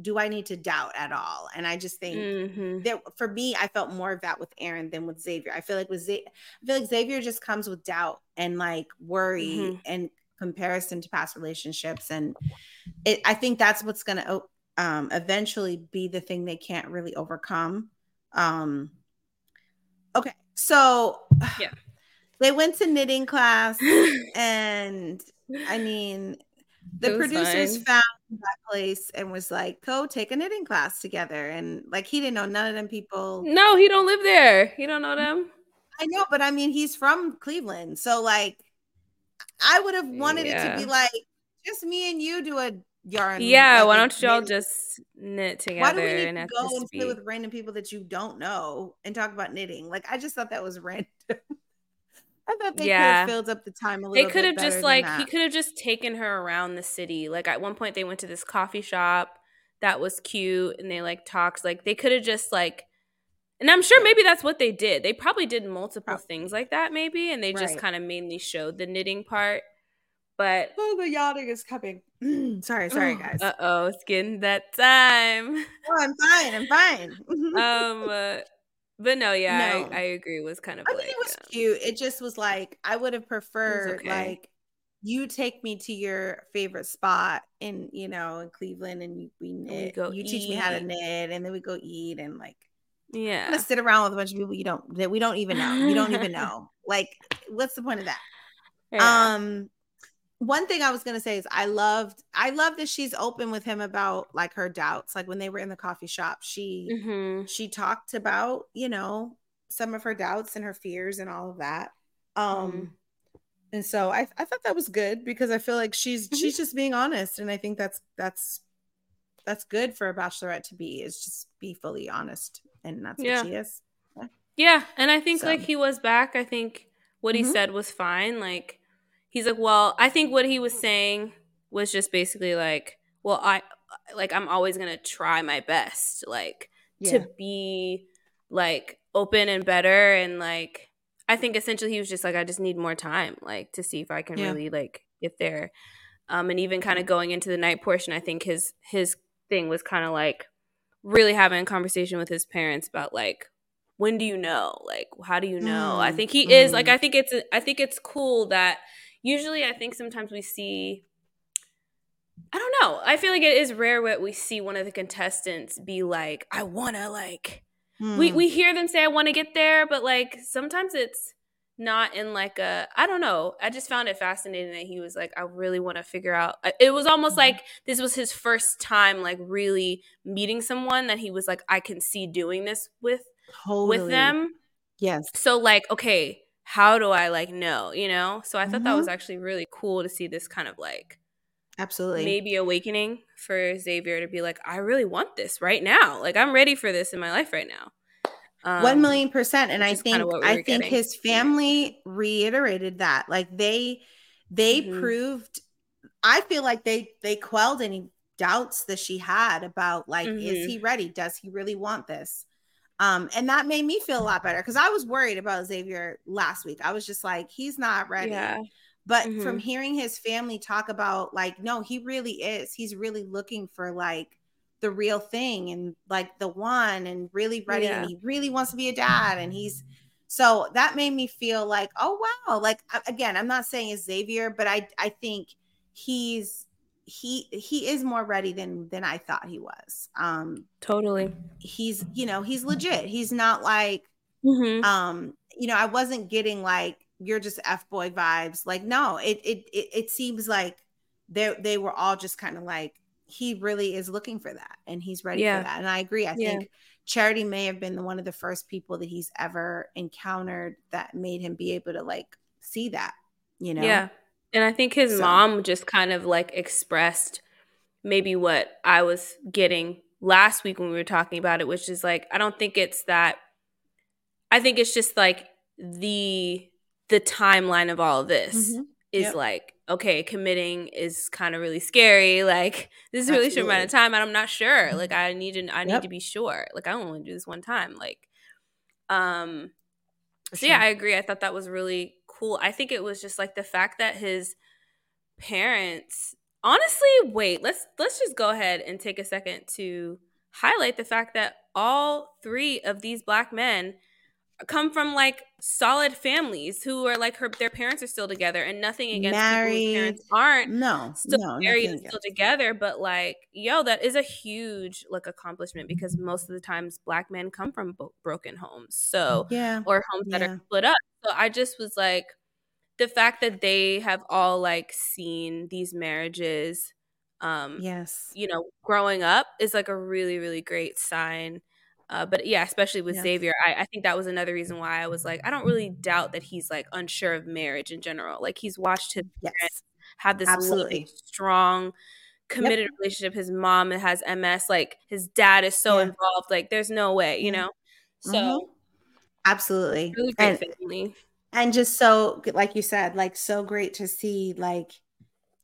do I need to doubt at all? And I just think mm-hmm. that for me, I felt more of that with Aaron than with Xavier. I feel like with Z- I feel like Xavier just comes with doubt and like worry mm-hmm. and comparison to past relationships and it, i think that's what's going to um, eventually be the thing they can't really overcome um, okay so yeah they went to knitting class and i mean the producers fine. found that place and was like go take a knitting class together and like he didn't know none of them people no he don't live there he don't know mm-hmm. them i know but i mean he's from cleveland so like I would have wanted yeah. it to be like just me and you do a yarn. Yeah, like why don't y'all just knit together? Why do we need to go and play with random people that you don't know and talk about knitting? Like I just thought that was random. I thought they yeah. could have filled up the time a little. They could have just like he could have just taken her around the city. Like at one point, they went to this coffee shop that was cute, and they like talked. Like they could have just like and I'm sure maybe that's what they did. They probably did multiple probably. things like that, maybe, and they just kind of mainly showed the knitting part. But oh, the yawning is coming. sorry, sorry, guys. Uh oh, skin that time. Oh, I'm fine. I'm fine. um, uh, but no, yeah, no. I, I, agree. It was kind of. I like, it was um, cute. It just was like I would have preferred okay. like you take me to your favorite spot in you know in Cleveland and we knit. We you eat. teach me how to knit, and then we go eat and like yeah. sit around with a bunch of people you don't that we don't even know. You don't even know. Like, what's the point of that? Yeah. Um one thing I was gonna say is I loved I love that she's open with him about like her doubts. Like when they were in the coffee shop, she mm-hmm. she talked about, you know, some of her doubts and her fears and all of that. Um mm and so I, I thought that was good because I feel like she's mm-hmm. she's just being honest and I think that's that's that's good for a bachelorette to be is just be fully honest and that's yeah. what she is. Yeah. yeah. And I think so. like he was back. I think what he mm-hmm. said was fine. Like he's like, well, I think what he was saying was just basically like, well, I like I'm always gonna try my best, like yeah. to be like open and better and like I think essentially he was just like, I just need more time, like to see if I can yeah. really like get there. Um, and even kind of going into the night portion, I think his his thing was kind of like, really having a conversation with his parents about like when do you know like how do you know mm, i think he mm. is like mm. i think it's i think it's cool that usually i think sometimes we see i don't know i feel like it is rare that we see one of the contestants be like i want to like mm. we we hear them say i want to get there but like sometimes it's not in like a I don't know. I just found it fascinating that he was like I really want to figure out. It was almost mm-hmm. like this was his first time like really meeting someone that he was like I can see doing this with totally. with them. Yes. So like okay, how do I like know, you know? So I thought mm-hmm. that was mm-hmm. actually really cool to see this kind of like absolutely maybe awakening for Xavier to be like I really want this right now. Like I'm ready for this in my life right now. Um, One million percent. And I think we I think getting. his family reiterated that. Like they they mm-hmm. proved I feel like they they quelled any doubts that she had about like, mm-hmm. is he ready? Does he really want this? Um, and that made me feel a lot better because I was worried about Xavier last week. I was just like, he's not ready. Yeah. But mm-hmm. from hearing his family talk about like, no, he really is. He's really looking for like the real thing and like the one and really ready yeah. and he really wants to be a dad and he's so that made me feel like oh wow like again i'm not saying it's xavier but i i think he's he he is more ready than than i thought he was um totally he's you know he's legit he's not like mm-hmm. um you know i wasn't getting like you're just f boy vibes like no it it it, it seems like they they were all just kind of like he really is looking for that and he's ready Yeah. for that. And I agree. I Yeah. think Charity may have been the, one of the first people that he's ever encountered that made him be able to like see that, you know? Yeah. And I think his So- mom just kind of like expressed maybe what I was getting last week when we were talking about it, which is like I don't think it's that I think it's just like the the timeline of all of this Mhm. is Yep. like okay, committing is kind of really scary. Like this is a really short amount of time and I'm not sure. Like I need to I need Yep. to be sure. Like I only do this one time. Like um For so yeah. I agree. I thought that was really cool. I think it was just like the fact that his parents honestly, wait, let's let's just go ahead and take a second to highlight the fact that all three of these black men come from like solid families who are like her their parents are still together and nothing against people Married. whose parents aren't no, still no, married and still together but like yo that is a huge like accomplishment because most of the times black men come from bo- broken homes so Yeah. or homes that Yeah. are split up so i just was like the fact that they have all like seen these marriages um Yes. you know growing up is like a really really great sign uh, but yeah especially with Yes. xavier I, I think that was another reason why i was like i don't really doubt that he's like unsure of marriage in general like he's watched his Yes. have this Absolutely. strong committed relationship his mom has ms like his dad is so Yeah. involved like there's no way you know so Mhm. Absolutely. really And family and just so like you said like so great to see like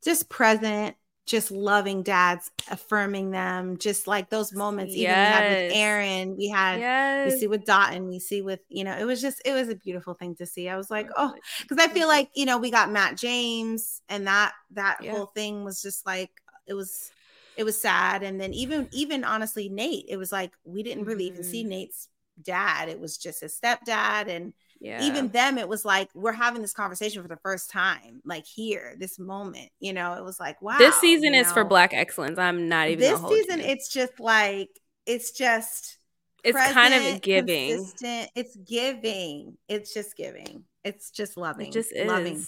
just present just loving dads affirming them just like those moments even we had with aaron we had yes we see with Dotun, we see with you know it was just it was a beautiful thing to see. I was like oh because i feel like you know we got matt james and that that Yeah. whole thing was just like it was it was sad. And then even even honestly nate it was like we didn't really even see Mhm. nate's dad. It was just his stepdad and yeah. Even them it was like we're having this conversation for the first time like here this moment you know it was like wow this season is for black excellence. I'm not even this season you. it's just like it's just it's kind of giving. consistent. it's giving it's just giving it's just loving it just is. loving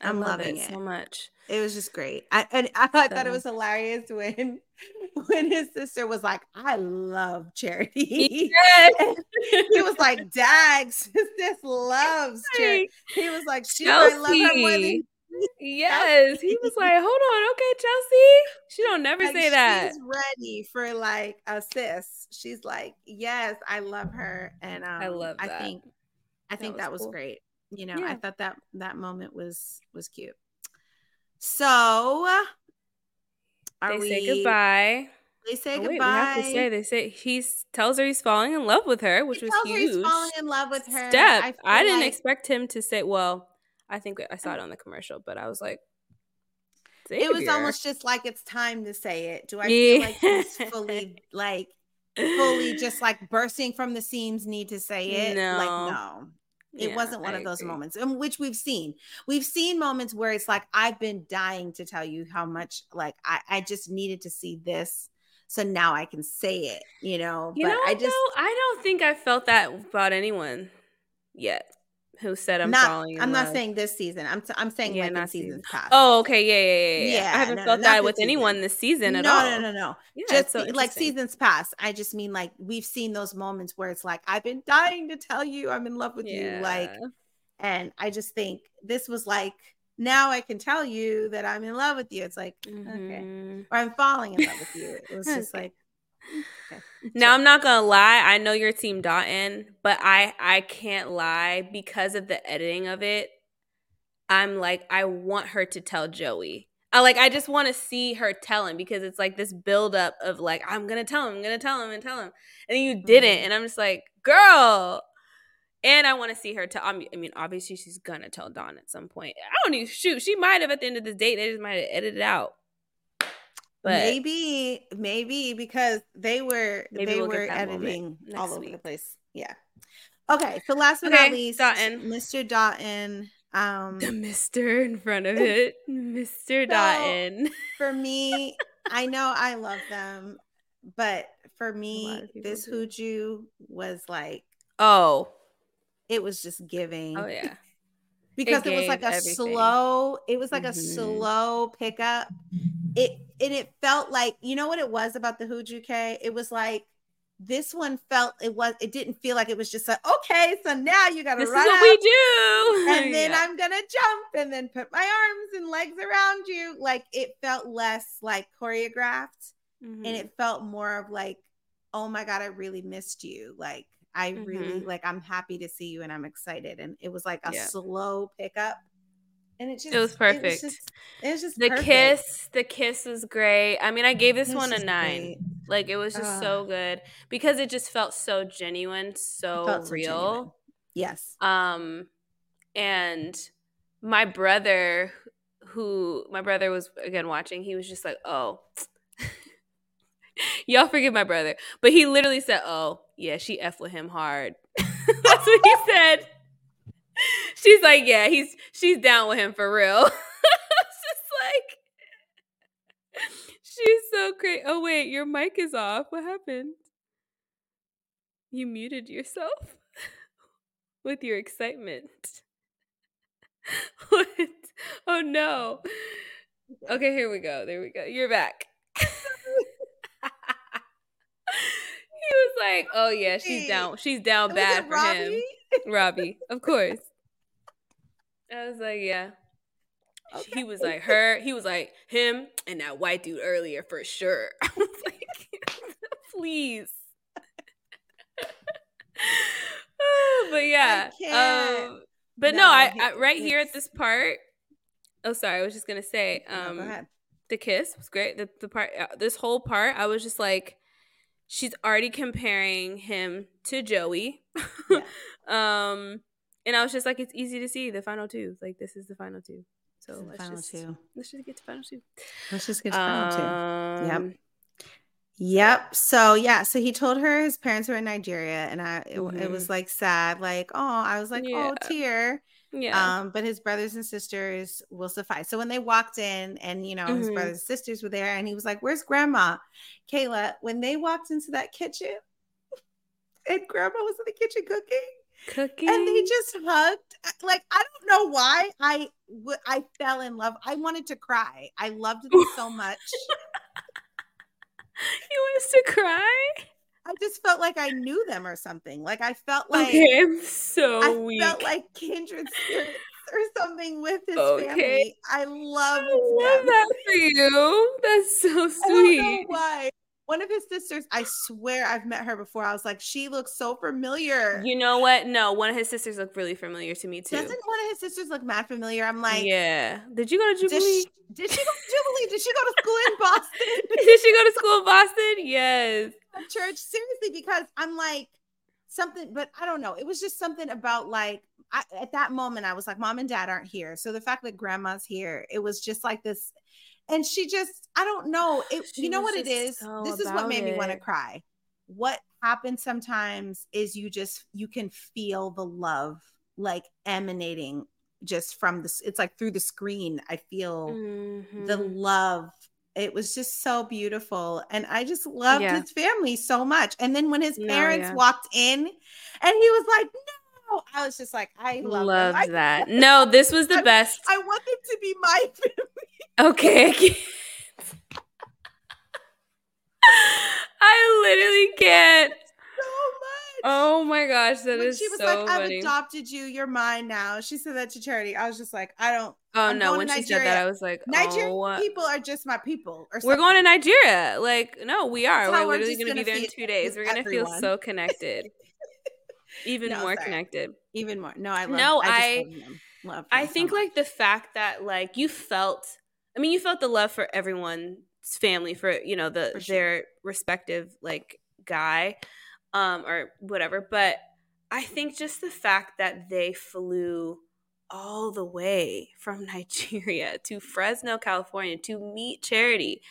I'm love loving it, it. so much. It was just great. I, and I thought that it was hilarious when when his sister was like i love charity. yes. he was like dags this loves charity he was like she might love her more than yes. He was like hold on okay chelsea. She don't never like, say that. She's ready for like a sis. She's like, yes, I love her, and um, I love I think, I think was that was cool. great. You know, I thought that that moment was was cute. So, uh, are they we? say goodbye They say Oh, goodbye. wait, we have to say they say he tells her he's falling in love with her, which He was huge. He's falling in love with her. Step. I, I, didn't like- expect him to say. Well, I think I saw it on the commercial, but I was like, It was almost just like it's time to say it. Do I feel like he's fully like fully just like bursting from the seams? Need to say it? No. Like No. It Yeah, wasn't one I of those agree. moments, in which we've seen. We've seen moments where it's like, I've been dying to tell you how much, like, I, I just needed to see this. So now I can say it, you know. You but know, I I just, I don't think I felt that about anyone yet who said I'm not, falling. In I'm not saying this season. I'm, t- I'm saying Yeah, like not seasons season. past. Oh, okay, yeah, yeah, yeah, yeah. Yeah, I haven't no, no, felt not that with anyone this season at no, all. no, no, no. Yeah, just so like seasons past. I just mean like we've seen those moments where it's like, I've been dying to tell you I'm in love with you. Like, and I just think this was like, now I can tell you that I'm in love with you. It's like, okay. Mhm. or I'm falling in love with you. It was just like, okay. Now I'm not gonna lie. I know you're Team Dotun, but I I can't lie because of the editing of it. I'm like I want her to tell Joey. I like I just want to see her tell him because it's like this buildup of like I'm gonna tell him, I'm gonna tell him, and tell him, and then you didn't, Mhm. and I'm just like, girl. And I want to see her tell. I mean, obviously she's gonna tell Don at some point. I don't even shoot. She might have at the end of this date. They just might have edited it out. But maybe, maybe because they were they we'll were editing all over the place. Yeah. Okay. So last but Okay, not least, Dotun. Mr. Dotun. Um, the Mister in front of it, Mister So- Dotun. for me, I know I love them, but for me, this do. hooju was like Oh, it was just giving. oh yeah. Because it, it was like a everything. slow. It was like mm-hmm. a slow pickup. It and it felt like you know what it was about the Hooju K. It was like this one felt it was it didn't feel like it was just like okay so now you gotta this run is what we do and then yeah. i'm gonna jump and then put my arms and legs around you like it felt less like choreographed mm-hmm. and it felt more of like oh my god i really missed you like i mm-hmm. really like i'm happy to see you and i'm excited and it was like a yeah. slow pickup and it just it was perfect. It was just, it was just the perfect. kiss. The kiss was great. I mean, I gave this one a nine. Great. Like it was just uh, so good because it just felt so genuine, so real. So yes. Um, and my brother, who my brother was again watching, he was just like, "Oh." Y'all forgive my brother, but he literally said, "Oh, yeah, she f with him hard." That's what he said she's like, yeah, he's she's down with him for real. just like she's so great. Oh wait, your mic is off. What happened? You muted yourself with your excitement. what? Oh no. Okay, here we go. There we go. You're back. he was like, "Oh yeah, she's down. She's down bad for Robbie? him." Robbie, of course. I was like, yeah. Okay. He was like her. He was like him and that white dude earlier for sure. I was like, please. but yeah. Um, but no, no I, I, right here at this part. Oh, sorry. I was just gonna say. Um, no. The kiss was great. The the part. Uh, this whole part, I was just like, she's already comparing him to Joey. Yeah. um and I was just like, it's easy to see the final two. Like this is the final two. So let's just two. let's just get to final two. Let's just get to final two. Yep. Um, yep. So yeah, so he told her his parents were in Nigeria, and I it, mm-hmm. it was like sad, like oh, I was like oh, yeah. oh tear. Yeah. Um, but his brothers and sisters will suffice. So when they walked in, and you know mm-hmm. his brothers and sisters were there, and he was like, "Where's Grandma?" Kayla, when they walked into that kitchen, and Grandma was in the kitchen cooking cooking and they just hugged like i don't know why i i fell in love i wanted to cry i loved them so much you wanted to cry i just felt like i knew them or something. Like i felt like okay, i'm so I weak. felt like kindred spirits or something with his okay. family. I love I love that for you. That's so sweet. why one of his sisters, I swear I've met her before. I was like, she looks so familiar. You know what? No, one of his sisters looked really familiar to me too. Doesn't one of his sisters look mad familiar? I'm like, yeah. Did you go to Jubilee? Did she, did she go to Jubilee? Did she go to school in Boston? did she go to school in Boston? Yes. Church, seriously, because I'm like something, but I don't know. It was just something about like I, at that moment, I was like, mom and dad aren't here. So the fact that grandma's here, it was just like this and she just i don't know it, you know what it is so this is what made it. me want to cry what happens sometimes is you just you can feel the love like emanating just from this it's like through the screen i feel mm-hmm. the love it was just so beautiful and i just loved yeah. his family so much and then when his parents no, yeah. walked in and he was like no I was just like, I love Loved that. no, this was the I, best. I want them to be my family. Okay. I, I literally can't. So much. Oh my gosh, that when is she was so like, "I've funny. adopted you. You're mine now." She said that to Charity. I was just like, "I don't." Oh I'm no! When she said that, I was like, "Nigerian oh, people are just my people." we're going to Nigeria. Like, no, we are. We're literally going to be there in two days. We're going to feel so connected, even no, more sorry. connected, even more. No, I love. No, I. I, love I think so like the fact that like you felt I mean, you felt the love for everyone's family for you know the sure. their respective like guy, um, or whatever. But I think just the fact that they flew all the way from Nigeria to Fresno, California to meet Charity,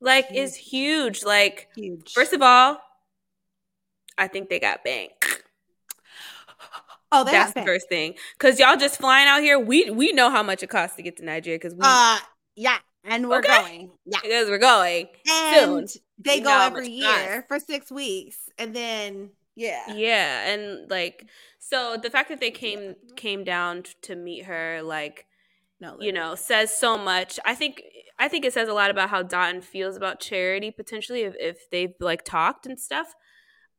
like, huge. is huge. Like, huge. first of all, I think they got bank. Oh, that's the first thing. Cause y'all just flying out here. We we know how much it costs to get to Nigeria. Cause we uh yeah, and we're okay. going. Yeah, because we're going. And soon. they go every year for six weeks, and then Yeah. Yeah, and like so the fact that they came came down to meet her like No, you know says so much. I think I think it says a lot about how Dotun feels about Charity potentially if if they've like talked and stuff.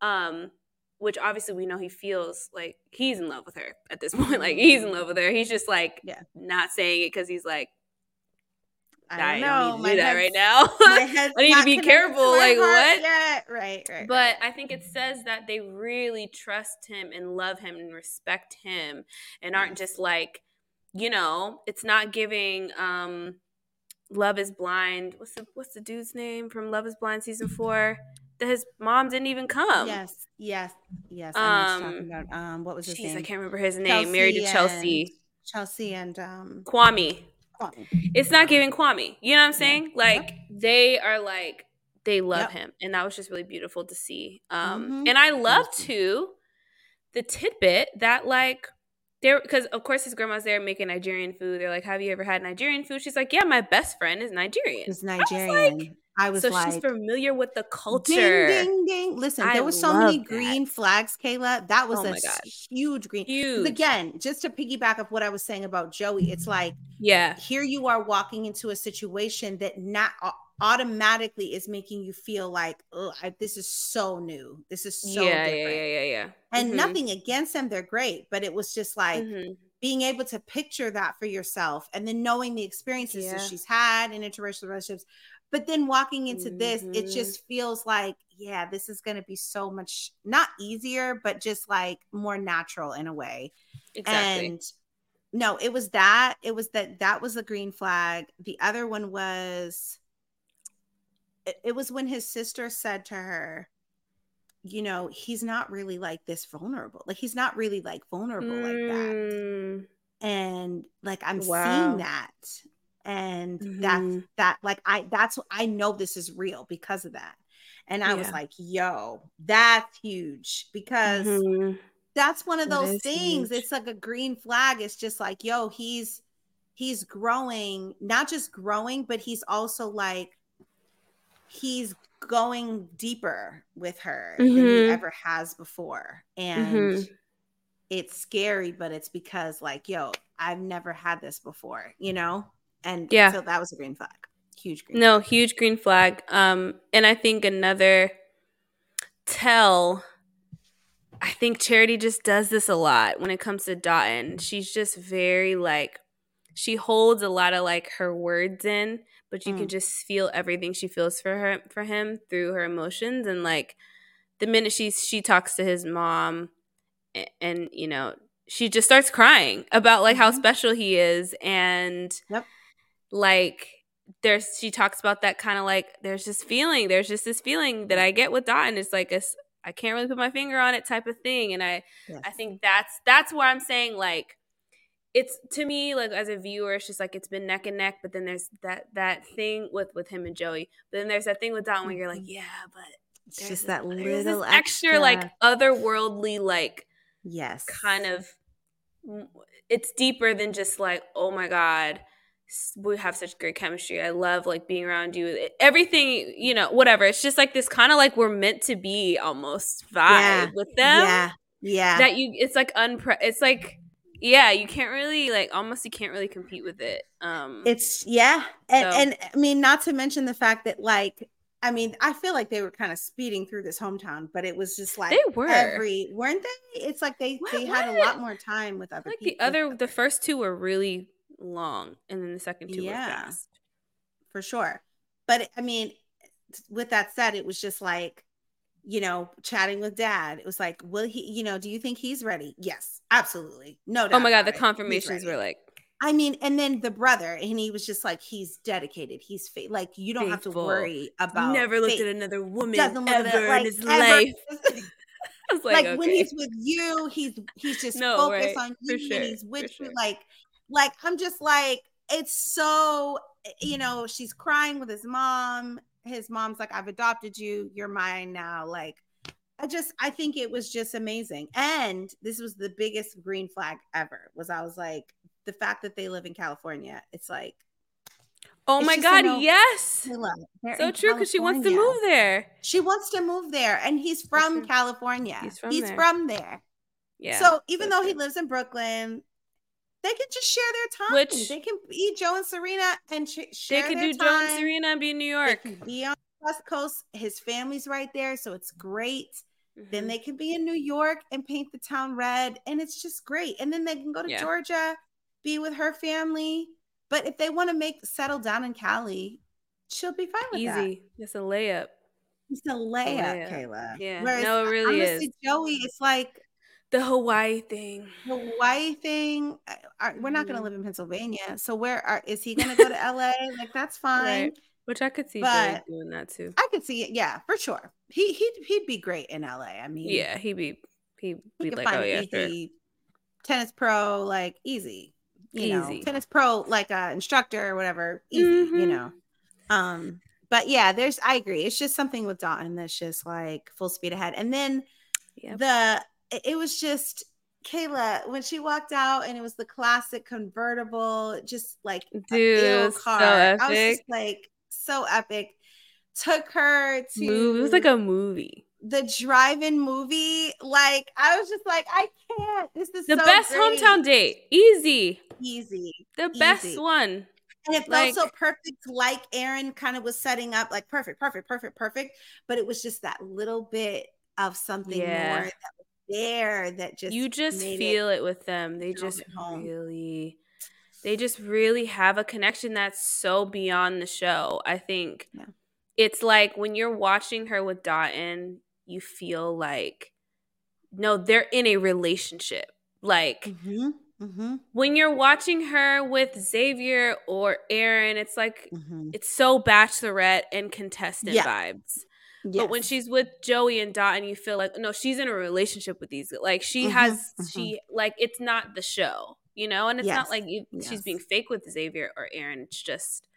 Um which obviously we know he feels like he's in love with her at this point. Like he's in love with her. He's just like Yeah. not saying it cuz he's like I I don't don't know. need to My do that right now. I need to be careful, my like, what? yet. Right, right. but right. I think it says that they really trust him and love him and respect him and aren't just like, you know, it's not giving um Love is Blind. What's the what's the dude's name from Love is Blind season 4? His mom didn't even come. yes, yes, yes. I know Um, talking about. Um, what was his Jeez, name? I can't remember his name. Married to Chelsea. Chelsea and um. Kwame. Kwame. It's not giving Kwame. You know what I'm saying? Like they are like they love Yep. him, and that was just really beautiful to see. Um, Mhm. and I love too the tidbit that like there because of course his grandma's there making Nigerian food. They're like, "Have you ever had Nigerian food?" She's like, "Yeah, my best friend is Nigerian." It's I was like- I was so like, she's familiar with the culture. Ding, ding, ding. Listen, I there was so many love green flags, Kayla. That was Oh a God. huge green. Huge. Again, just to piggyback up what I was saying about Joey, it's like Yeah. here you are walking into a situation that not automatically is making you feel like, oh, this is so new. This is so yeah, different. yeah, yeah, yeah, yeah. And Mhm. nothing against them, they're great, but it was just like Mhm. being able to picture that for yourself and then knowing the experiences Yeah. that she's had in interracial relationships. But then walking into this, it Mhm. just feels like, yeah, this is going to be so much not easier, but just like more natural in a way. Exactly. And no, it was that. It was that that was the green flag. The other one was it, was when his sister said to her, you know, he's not really like this vulnerable. Like he's not really like vulnerable like that Mm, and like i'm Wow. seeing that and that's Mhm. that like i that's i know this is real because of that and i was like yo that's huge because mhm. that's one of those things huge. it's like a green flag it's just like yo he's he's growing not just growing but he's also like he's going deeper with her than he Mhm. ever has before and Mhm. it's scary but it's because like yo i've never had this before you know and Yeah. so that was a green flag huge green No, huge green flag. Um, and I think another tell. I think Charity just does this a lot when it comes to Dotun. She's just very like she holds a lot of like her words in, but you can Mm. just feel everything she feels for her for him through her emotions and like the minute she she talks to his mom and, and you know she just starts crying about like how Mhm. special he is and Yep. like there's she talks about that kind of like there's this feeling there's just this feeling that I get with Dot and it's like I can't really put my finger on it type of thing and I Yes. I think that's that's where I'm saying like it's to me like as a viewer it's just like it's been neck and neck but then there's that that thing with with him and Joey but then there's that thing with Dotun where you're like Mhm. yeah but it's just this- that little this extra, like otherworldly like yes. kind of it's deeper than just like oh my god we have such great chemistry. I love like being around you. Everything you know whatever. It's just like this kind of like we're meant to be almost vibe Yeah. with them yeah yeah. that you it's like unpre it's like yeah you can't really like almost you can't really compete with it um it's yeah and, So- and i mean not to mention the fact that like i mean i feel like they were kind of speeding through this hometown but it was just like They were. every weren't they it's like they What- they had a lot more time with other like the other the first two were really long and then the second two Yeah. were fast for sure. But I mean, with that said, it was just like, you know, chatting with dad. It was like, will he, you know, do you think he's ready? Yes, absolutely. No oh doubt. oh my god the confirmations were like I mean, and then the brother, and he was just like, he's dedicated. He's fa- like, you don't have to worry about. never looked faith. at another woman Doesn't ever at like, in his ever. life. I was like like, when he's with you, he's he's just No, focused right. on you, sure, and he's for with you. sure. Like, like I'm just like, it's so, eh, you know, she's crying with his mom. His mom's like, I've adopted you. You're mine now. Like, I just, I think it was just amazing. And this was the biggest green flag ever. Was I was like, the fact that they live in California. It's like, Oh It's my God, no- yes. They're So true because she wants to move there. She wants to move there, and he's from. California. He's from he's there. from there. Yeah. so even though he lives in Brooklyn, they can just share their time. Which- they can be Joe and Serena and sh- they share could their do Joe and. Serena and be in New They York. can be on the West Coast. His family's right there, so it's great. Then Mhm. they can be in New York and paint the town red, and it's just great. And then they can go to Yeah. Georgia, be with her family. But if they want to make settle down in Cali, she'll be fine with that. easy. It's a layup. It's a layup, layup. Kayla. Yeah. Whereas, No, it really honestly, is. Joey, it's like The Hawaii thing. Hawaii thing. uh, are- We're not going to Mhm. live in Pennsylvania, so where are, is he going to go to LA? Like that's fine. Right. Which I could see But- doing that too. I could see it. Yeah, for sure. He he he'd be great in LA. I mean, Yeah, he'd be he'd he be like, oh yeah, sure. tennis pro, like easy, you know, tennis pro, like a instructor or whatever, easy, you Mhm. know. Um, but yeah, there's I agree. It's just something with Dotun that's just like full speed ahead. And then Yep. the it, was just Kayla when she walked out and it was the classic convertible, just like Dude, was so car. I was just like so epic. Took her to Move. It was like a movie. the drive-in movie. Like I was just like, I can't. This is The so best great. hometown date. Easy. Easy. The best one. And it felt Like- so perfect, like Aaron kind of was setting up, like perfect, perfect, perfect, perfect. But it was just that little bit of something Yeah. more that there that just you just feel it, with them. They just really they just really have a connection that's so beyond the show. I think Yeah. it's like when you're watching her with Dotun, you feel like no, they're in a relationship. Like Mhm, mhm, when you're watching her with Xavier or Aaron, it's like mhm. it's so bachelorette and contestant Yeah. vibes. But when she's with Joey and Dot, and you feel like no, she's in a relationship with these. Like she Mhm, has, mhm. she like it's not the show, you know, and it's not like you, she's being fake with Xavier or Aaron. It's just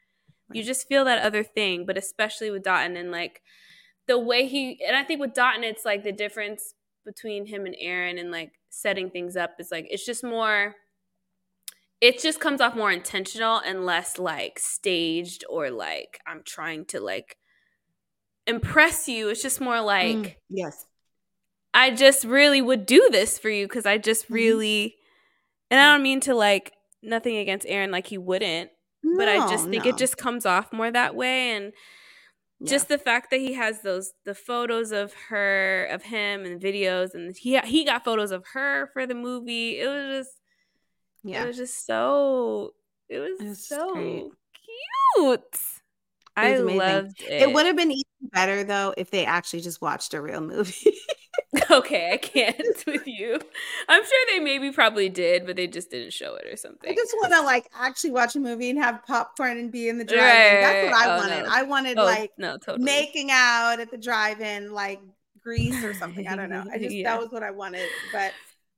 you just feel that other thing, but especially with Dot, and then like the way he and I think with Dotun, it's like the difference between him and Aaron and like setting things up is like it's just more. It just comes off more intentional and less like staged or like I'm trying to like impress you. It's just more like Mm, yes. I just really would do this for you because I just Mhm. really, and I don't mean to like nothing against Aaron, like he wouldn't, but I just think no. it just comes off more that way. And Yeah. just the fact that he has those the photos of her, of him, and videos, and he he got photos of her for the movie. It was just, yeah. it was just so, it was, It was so great. cute. I was amazing. loved it. It would have been even better though if they actually just watched a real movie. Okay, I can't with you. I'm sure they maybe probably did, but they just didn't show it or something. I just want to like actually watch a movie and have popcorn and be in the drive-in. That's what I. Oh, wanted. no. I wanted oh, like no, totally. making out at the drive-in, like Grease or something. I don't know. I just Yeah. that was what I wanted. But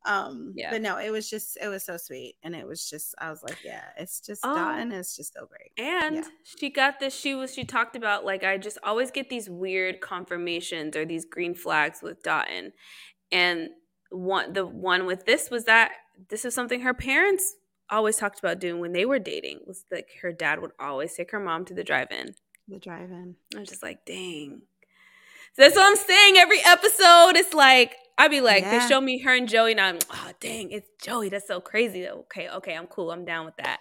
um, Yeah. but no, it was just it was so sweet, and it was just I was like, yeah, it's just Oh. Dotun is just so great. and Yeah. she got this. She was. She talked about like I just always get these weird confirmations or these green flags with Dotun, and one the one with this was that this is something her parents always talked about doing when they were dating. Was like her dad would always take her mom to the drive-in. The drive-in. I was just like, dang. So that's what I'm saying. Every episode, it's like I'd be like, Yeah. they show me her and Joey, and I'm, oh dang, it's Joey. That's so crazy. Okay, okay, I'm cool. I'm down with that.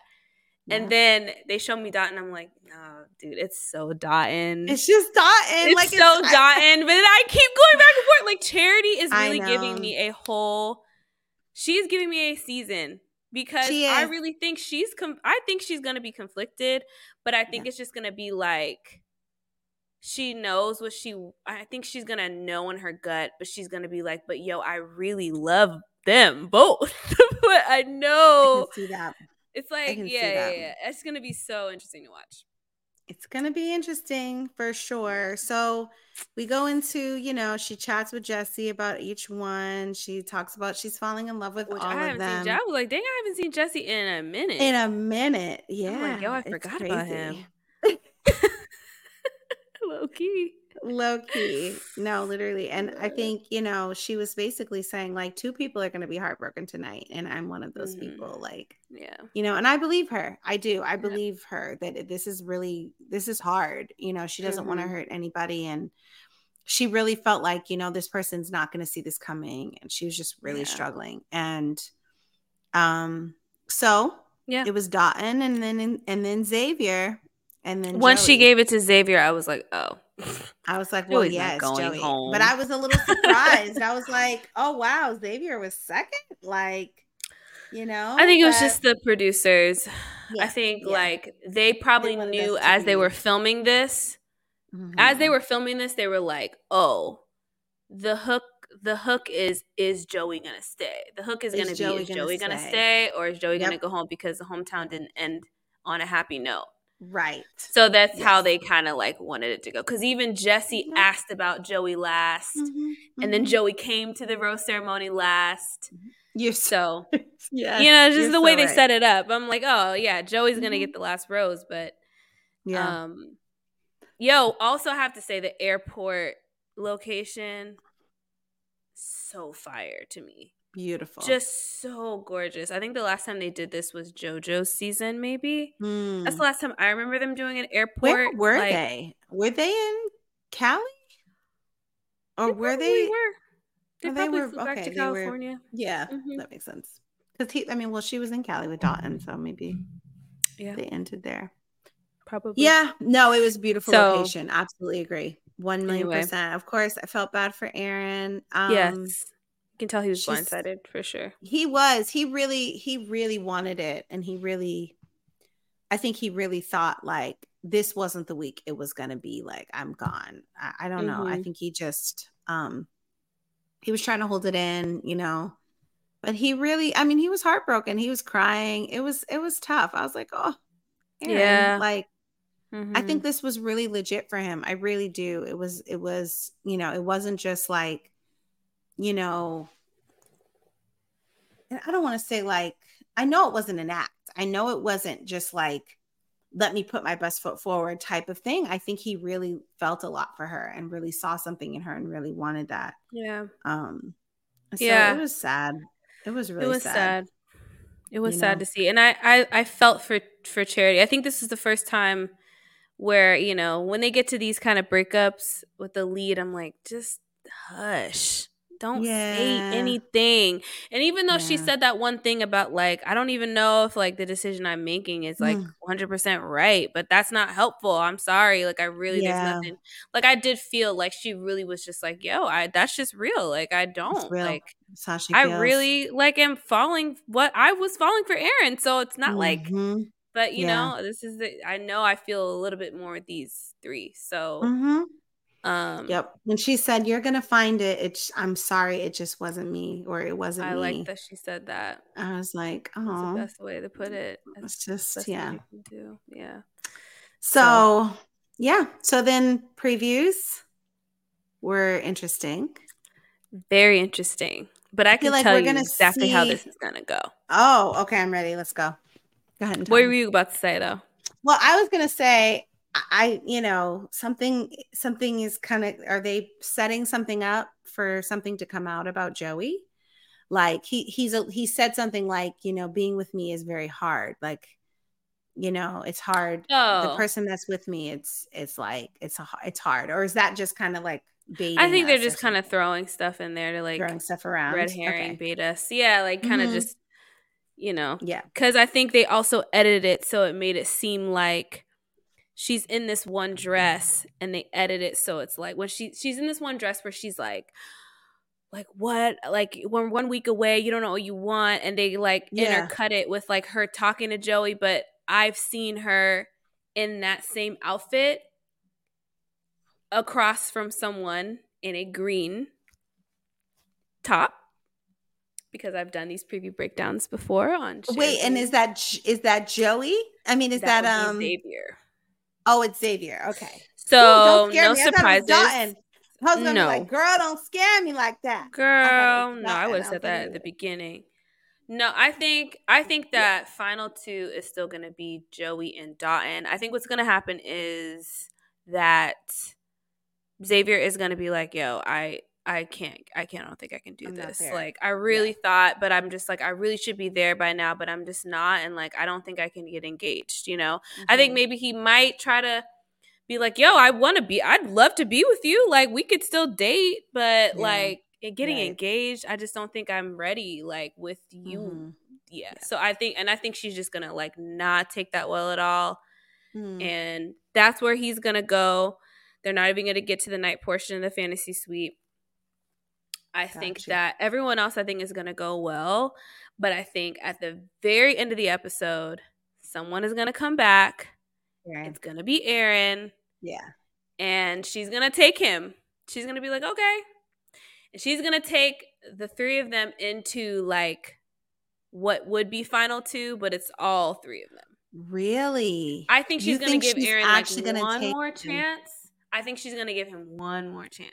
Yeah. And then they show me Dot, and I'm like, no, dude, it's so Dotun. it's just Dotun. It's like so I- Dotun. But then I keep going back and forth. Like Charity is really giving me a whole. She's giving me a season because I really think she's. Com- I think she's gonna be conflicted, but I think Yeah. it's just gonna be like. She knows what she. I think she's gonna know in her gut, but she's gonna be like, "But yo, I really love them both." but I I know can see that. it's like, yeah, yeah, yeah. It's gonna be so interesting to watch. It's gonna be interesting for sure. So we go into, you know, she chats with Jesse about each one. She talks about she's falling in love with Which all I of them seen. I was like, dang, I haven't seen Jesse in a minute. in a minute. Yeah, I'm like, yo, I forgot about him. Low key. Low key. No, literally. And I think, you know, she was basically saying, like, two people are going to be heartbroken tonight. And I'm one of those Mhm. people. Like, Yeah. you know, and I believe her. I do. I believe her that this is really, this is hard. You know, she doesn't want to hurt anybody. And she really felt like, you know, this person's not going to see this coming. And she was just really Yeah. struggling. And, um, so Yeah. it was Dotun and then, and then Xavier. And then Once she gave it to Xavier, I was like, oh. I was like, well, Joey's not yes, going Joey. home. But I was a little surprised. I was like, oh wow, Xavier was second. Like, you know, I think it was just the producers. I think yeah. like they probably wanted knew us to as they were filming this, mm-hmm. as they were filming this, they were like, "Oh, the hook, the hook is is Joey gonna stay? The hook is, Is gonna be is gonna Joey gonna stay? stay, or is Joey gonna go home because the hometown didn't end on a happy note?" Right. So that's how they kind of like wanted it to go. Because even Jesse Yep. asked about Joey last, Mhm, and then mhm. Joey came to the rose ceremony last. you're so So yeah, you know, just you're the way so they right. set it up. I'm like, oh yeah, Joey's gonna Mhm. get the last rose, but Yeah, um, yo, also have to say the airport location, so fire to me, beautiful. just so gorgeous. I think the last time they did this was JoJo's season, maybe. Mm. That's the last time I remember them doing an airport. Where were like- they? Were they in Cali? Or They were they? Were. They Oh, they probably were- flew back okay, to they were- California. Yeah, Mhm. that makes sense. Because he, I mean, well, she was in Cali with Dotun, so maybe Yeah, they ended there. probably. Yeah, no, it was a beautiful So- location. Absolutely agree. One million Anyway. percent. Of course, I felt bad for Aaron. Um, yes. You can tell he was she's- blindsided for sure. he was. He really, he really wanted it, and he really, I think he really thought like this wasn't the week it was going to be. Like I'm gone. I, I don't know. I Mhm. think he just, um, he was trying to hold it in, you know. But he really, I mean, he was heartbroken. He was crying. It was, it was tough. I was like, oh, Aaron, Yeah. like. I Mhm. think this was really legit for him. I really do. It was it was, you know, it wasn't just like, you know, and I don't want to say like I know it wasn't an act. I know it wasn't just like let me put my best foot forward type of thing. I think he really felt a lot for her and really saw something in her and really wanted that. yeah. Um so Yeah. it was sad. It was really it was sad. sad. It was You sad know? to see, and I, I I felt for for charity. I think this is the first time where you know when they get to these kind of breakups with the lead, I'm like, just hush. Don't say anything. And even though she said that one thing about like, I don't even know if like the decision I'm making is like Mm. 100% right, but that's not helpful. I'm sorry. Like I really Yeah. there's nothing. Like I did feel like she really was just like, "Yo, I that's just real. Like I don't like That's how she I feels. really like am falling what I was falling for Aaron. So it's not like Mhm. but you Yeah. know, this is the I know I feel a little bit more with these three. So Mhm. Um Yep. And she said, "You're gonna find it," it's I'm sorry, it just wasn't me, or it wasn't I me. like that she said that. I was like, "Oh, That's the best way to put it. That's it's just yeah. thing you can do. Yeah. So yeah. So then previews were interesting. Very interesting. But I, feel can like tell we're gonna exactly how this is gonna go. Oh, okay. I'm ready. Let's go. Go ahead. And What tell were you about to say though? Well, I was gonna say, I- you know, something, something is kind of. Are they setting something up for something to come out about Joey? Like he, he's a, he said something like, you know, being with me is very hard. Like, you know, it's hard. Oh, The person that's with me, it's, it's like, it's a, it's hard. Or is that just kind of like baiting? I think they're just kind of throwing stuff in there to like throwing stuff around. red herring Okay. bait us. Yeah, like kind of Mhm. just you know, Yeah. because I think they also edited it so it made it seem like she's in this one dress, and they edit it so it's like when she she's in this one dress where she's like, like what, like we're one week away, you don't know what you want, and they like Yeah. intercut it with like her talking to Joey, but I've seen her in that same outfit across from someone in a green top because I've done these preview breakdowns before on Wait, and is that is that Joey? I mean, is that, would um? Xavier? Oh, it's Xavier. Okay. So Ooh, no me. I thought it was surprises. No. like, girl, don't scare me like that. Girl, no, I would have said that at the beginning. No, I think I think that final two is still gonna be Joey and Dotun. I think what's gonna happen is that Xavier is gonna be like, yo, I I can't I can't I don't think I can do I'm this. Like I really thought, but I'm just like I really should be there by now, but I'm just not and like I don't think I can get engaged, you know? I think Mhm. maybe he might try to be like, yo, I wanna be I'd love to be with you. Like we could still date, but Yeah. like getting Right. engaged, I just don't think I'm ready like with you. Mhm. Yeah. Yeah. So I think and I think she's just gonna like not take that well at all Mhm. and that's where he's gonna go. They're not even gonna get to the night portion of the fantasy suite. I think that everyone else I think is gonna go well, but I think at the very end of the episode, someone is gonna come back. Right. It's gonna be Aaron, Yeah. and she's gonna take him. She's gonna be like, okay, and she's gonna take the three of them into like what would be final two, but it's all three of them. Really? I think she's gonna give she's Aaron like gonna one more him? chance. I think she's gonna give him one more chance,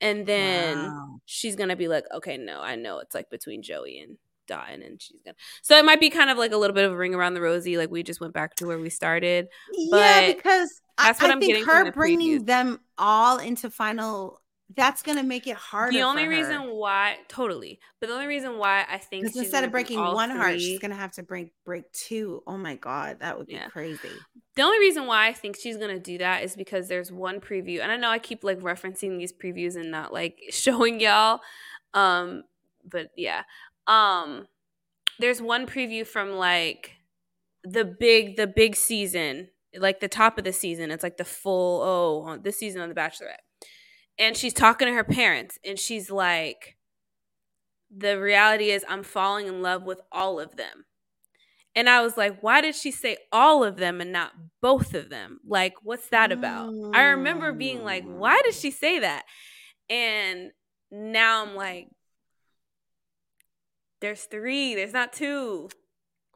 and then Wow. she's gonna be like, okay, no, I know it's like between Joey and Dotun, and she's gonna. So it might be kind of like a little bit of a ring around the rosy, like we just went back to where we started. yeah, but because that's what I I'm think getting her the bringing previews. them all into final. That's gonna make it harder. The only reason why, totally, but the only reason why I think instead of breaking one heart, she's gonna have to break break two. Oh my god, that would be Yeah. crazy. The only reason why I think she's gonna do that is because there's one preview, and I know I keep like referencing these previews and not like showing y'all. Um, but yeah. Um there's one preview from like the big the big season, like the top of the season. It's like the full oh this season on The Bachelorette. And she's talking to her parents and she's like the reality is I'm falling in love with all of them. And I was like, why did she say all of them and not both of them? Like, what's that about? I remember being like, mm. why did she say that? And now I'm like, there's three, there's not two.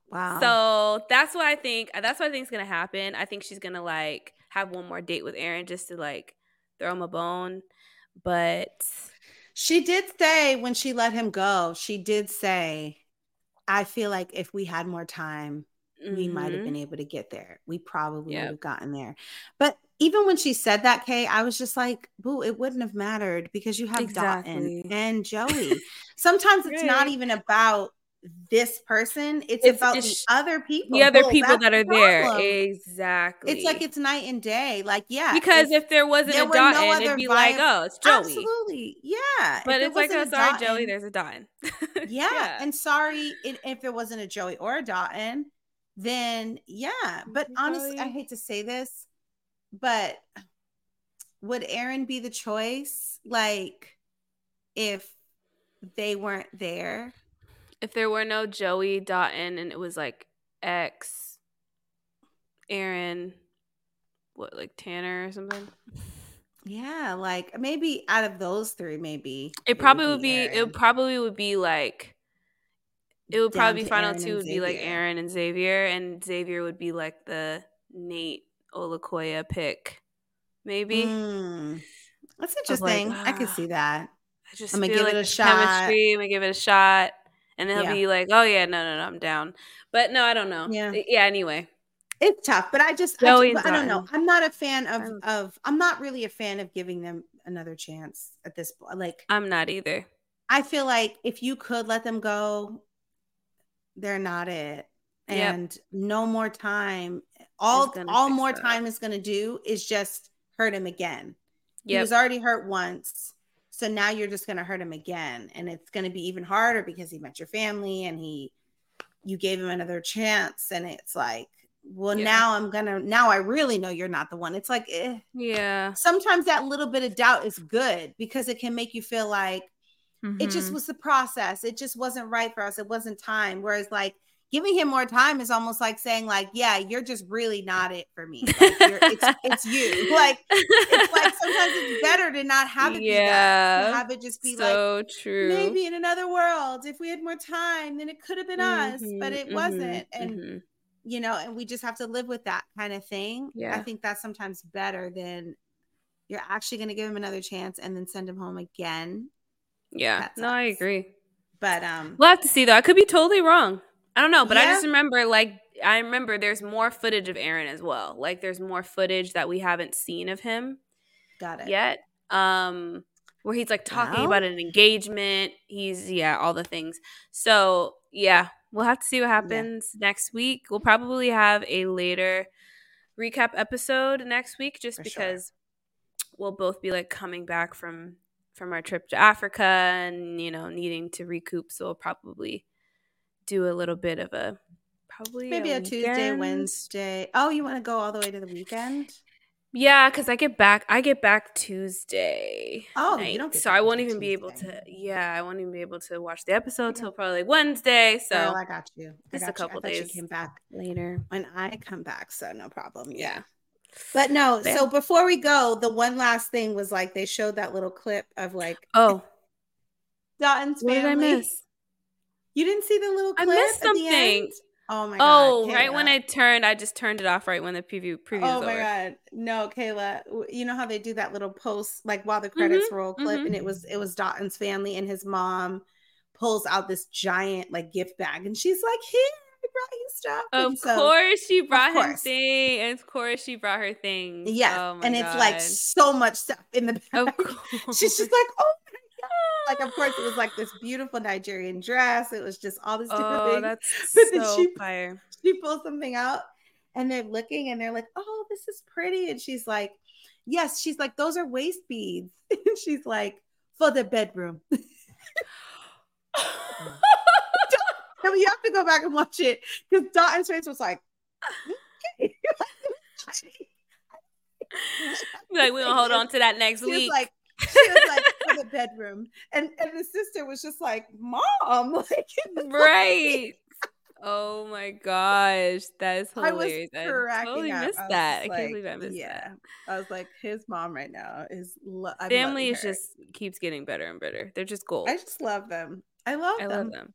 Wow. So that's what I think. That's what I think is gonna happen. I think she's gonna like have one more date with Aaron just to like throw him a bone. But she did say when she let him go, she did say, "I feel like if we had more time, we might have mhm. been able to get there. We probably Yep. would have gotten there." But even when she said that, Kay, I was just like, "Boo, it wouldn't have mattered because you have Exactly. Dotun and Joey." Sometimes it's not even about this person; it's, It's- about it's the other people. the other people that the are there. Exactly. It's like it's night and day. Like, yeah, because if- if there wasn't there a were no Dotun, it'd be like, oh, it's Joey. absolutely, yeah. But If it's like, oh, sorry, Joey, Dotun- there's a Dotun. yeah. And sorry i- if it wasn't a Joey or a Dotun, then yeah. But honestly, I hate to say this, but would Aaron be the choice? Like, if they weren't there? If there were no Joey Dotun and it was like X, Aaron, what like Tanner or something, Yeah, like maybe out of those three, maybe it probably would be. Aaron. It probably would be like. It would Down probably be final Aaron two would be like Aaron and Xavier, and Xavier would be like the Nate Olakoya pick, maybe. Mm. That's was like, interesting. I could see that. I just I'm gonna give like it a shot. chemistry. I'm gonna give it a shot, and he'll Yeah. be like, "Oh yeah, no, no, no, I'm down." But no, I don't know. Yeah. yeah. Anyway, It's tough, but I just, I, just- I don't know. I'm not a fan of I'm- of. I'm not really a fan of giving them another chance at this point. Like, I'm not either. I feel like if you could let them go, they're not it, Yep. and no more time. All all more that. time is going to do is just hurt him again. He Yep. was already hurt once. So now you're just going to hurt him again. And it's going to be even harder because he met your family and he, you gave him another chance. And it's like, well, Yeah. now I'm going to, now I really know you're not the one. It's like, eh. Yeah. sometimes that little bit of doubt is good because it can make you feel like it just Mhm. was the process. It just wasn't right for us. It wasn't time. Whereas, like, giving him more time is almost like saying, like, yeah, you're just really not it for me. Like, you're, it's, it's you. Like, it's like sometimes it's better to not have it be that. Yeah. Have it just be like so true. maybe in another world, if we had more time, then it could have been us, but Mhm, it mhm, wasn't. And mhm. you know, and we just have to live with that kind of thing. yeah I think that's sometimes better than you're actually going to give him another chance and then send him home again. yeah. that No, I agree. But um, We'll have to see though. I could be totally wrong. I don't know, but I just remember like I remember there's more footage of Aaron as well. Like there's more footage that we haven't seen of him. Got it. yet. Um, where he's like talking Well. about an engagement. He's yeah, all the things. So yeah, we'll have to see what happens next week. We'll probably have a later recap episode next week, just For sure. because we'll both be like coming back from from our trip to Africa and you know needing to recoup. So we'll probably do a little bit of a probably Maybe a, Tuesday. Wednesday. Oh, you want to go all the way to the weekend? Yeah, because I get back. I get back Tuesday. Oh, you don't so I won't even be able to. Yeah, I won't even be able to watch the episode Yeah. till probably like Wednesday. So Girl, I got you. I just a got you. I couple you days. came back later. when I come back, so no problem. Yeah. Yeah. But no, Yeah. so before we go, the one last thing was like they showed that little clip of like Oh, Dotun's what did I miss? You didn't see the little I clip missed at the something. Oh my god. Oh, right when I turned, I just turned it off right when the preview preview Oh my over. god. No, Kayla. You know how they do that little post like while the credits roll clip mhm. and it was it was Dotun's family and his mom pulls out this giant like gift bag and she's like, "Here, I brought you stuff." Of so- course, she brought him course. thing. Of course, she brought her thing. Yes, Oh my and it's like so much stuff in the bag. Of course. She's just like, "Oh god." Like of course it was like this beautiful Nigerian dress. It was just all this different Oh, things. that's But then so she- fire. she pulls something out and they're looking and they're like, oh, this is pretty. And she's like, yes, she's like, those are waist beads. And she's like, for the bedroom. I mean, you have to go back and watch it because Dotun's face was like, okay. like we gonna hold on to that next She was week. like, she was like, the bedroom. And and the sister was just like, mom, like, right. Oh my gosh, that is I was hilarious. I, totally up. missed I that. I can't believe I missed yeah. that. I was like, his mom right now is lo- I'm Family is her. just keeps getting better and better. They're just gold. I just love them. I love I them. love them.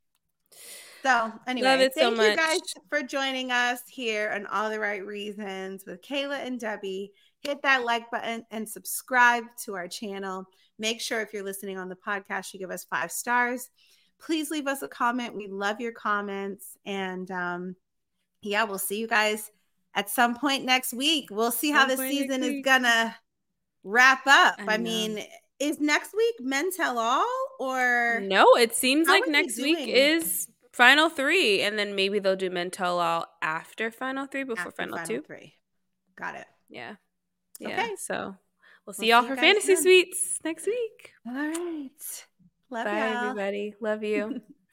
So anyway, love it so thank you guys for joining us here on All the Right Reasons with Kayla and Debbie. Hit that like button and subscribe to our channel. Make sure if you're listening on the podcast, you give us five stars. Please leave us a comment. We love your comments. And um, yeah, we'll see you guys at some point next week. We'll see how the season is gonna wrap up. I I, mean, is next week men tell all or No, it seems like next week is final three, and then maybe they'll do men tell all after final three before after final, two. three? Got it. Yeah. Yeah. Okay. So we'll see y'all for fantasy then. suites next week. All right. Love Bye, y'all. everybody. Love you.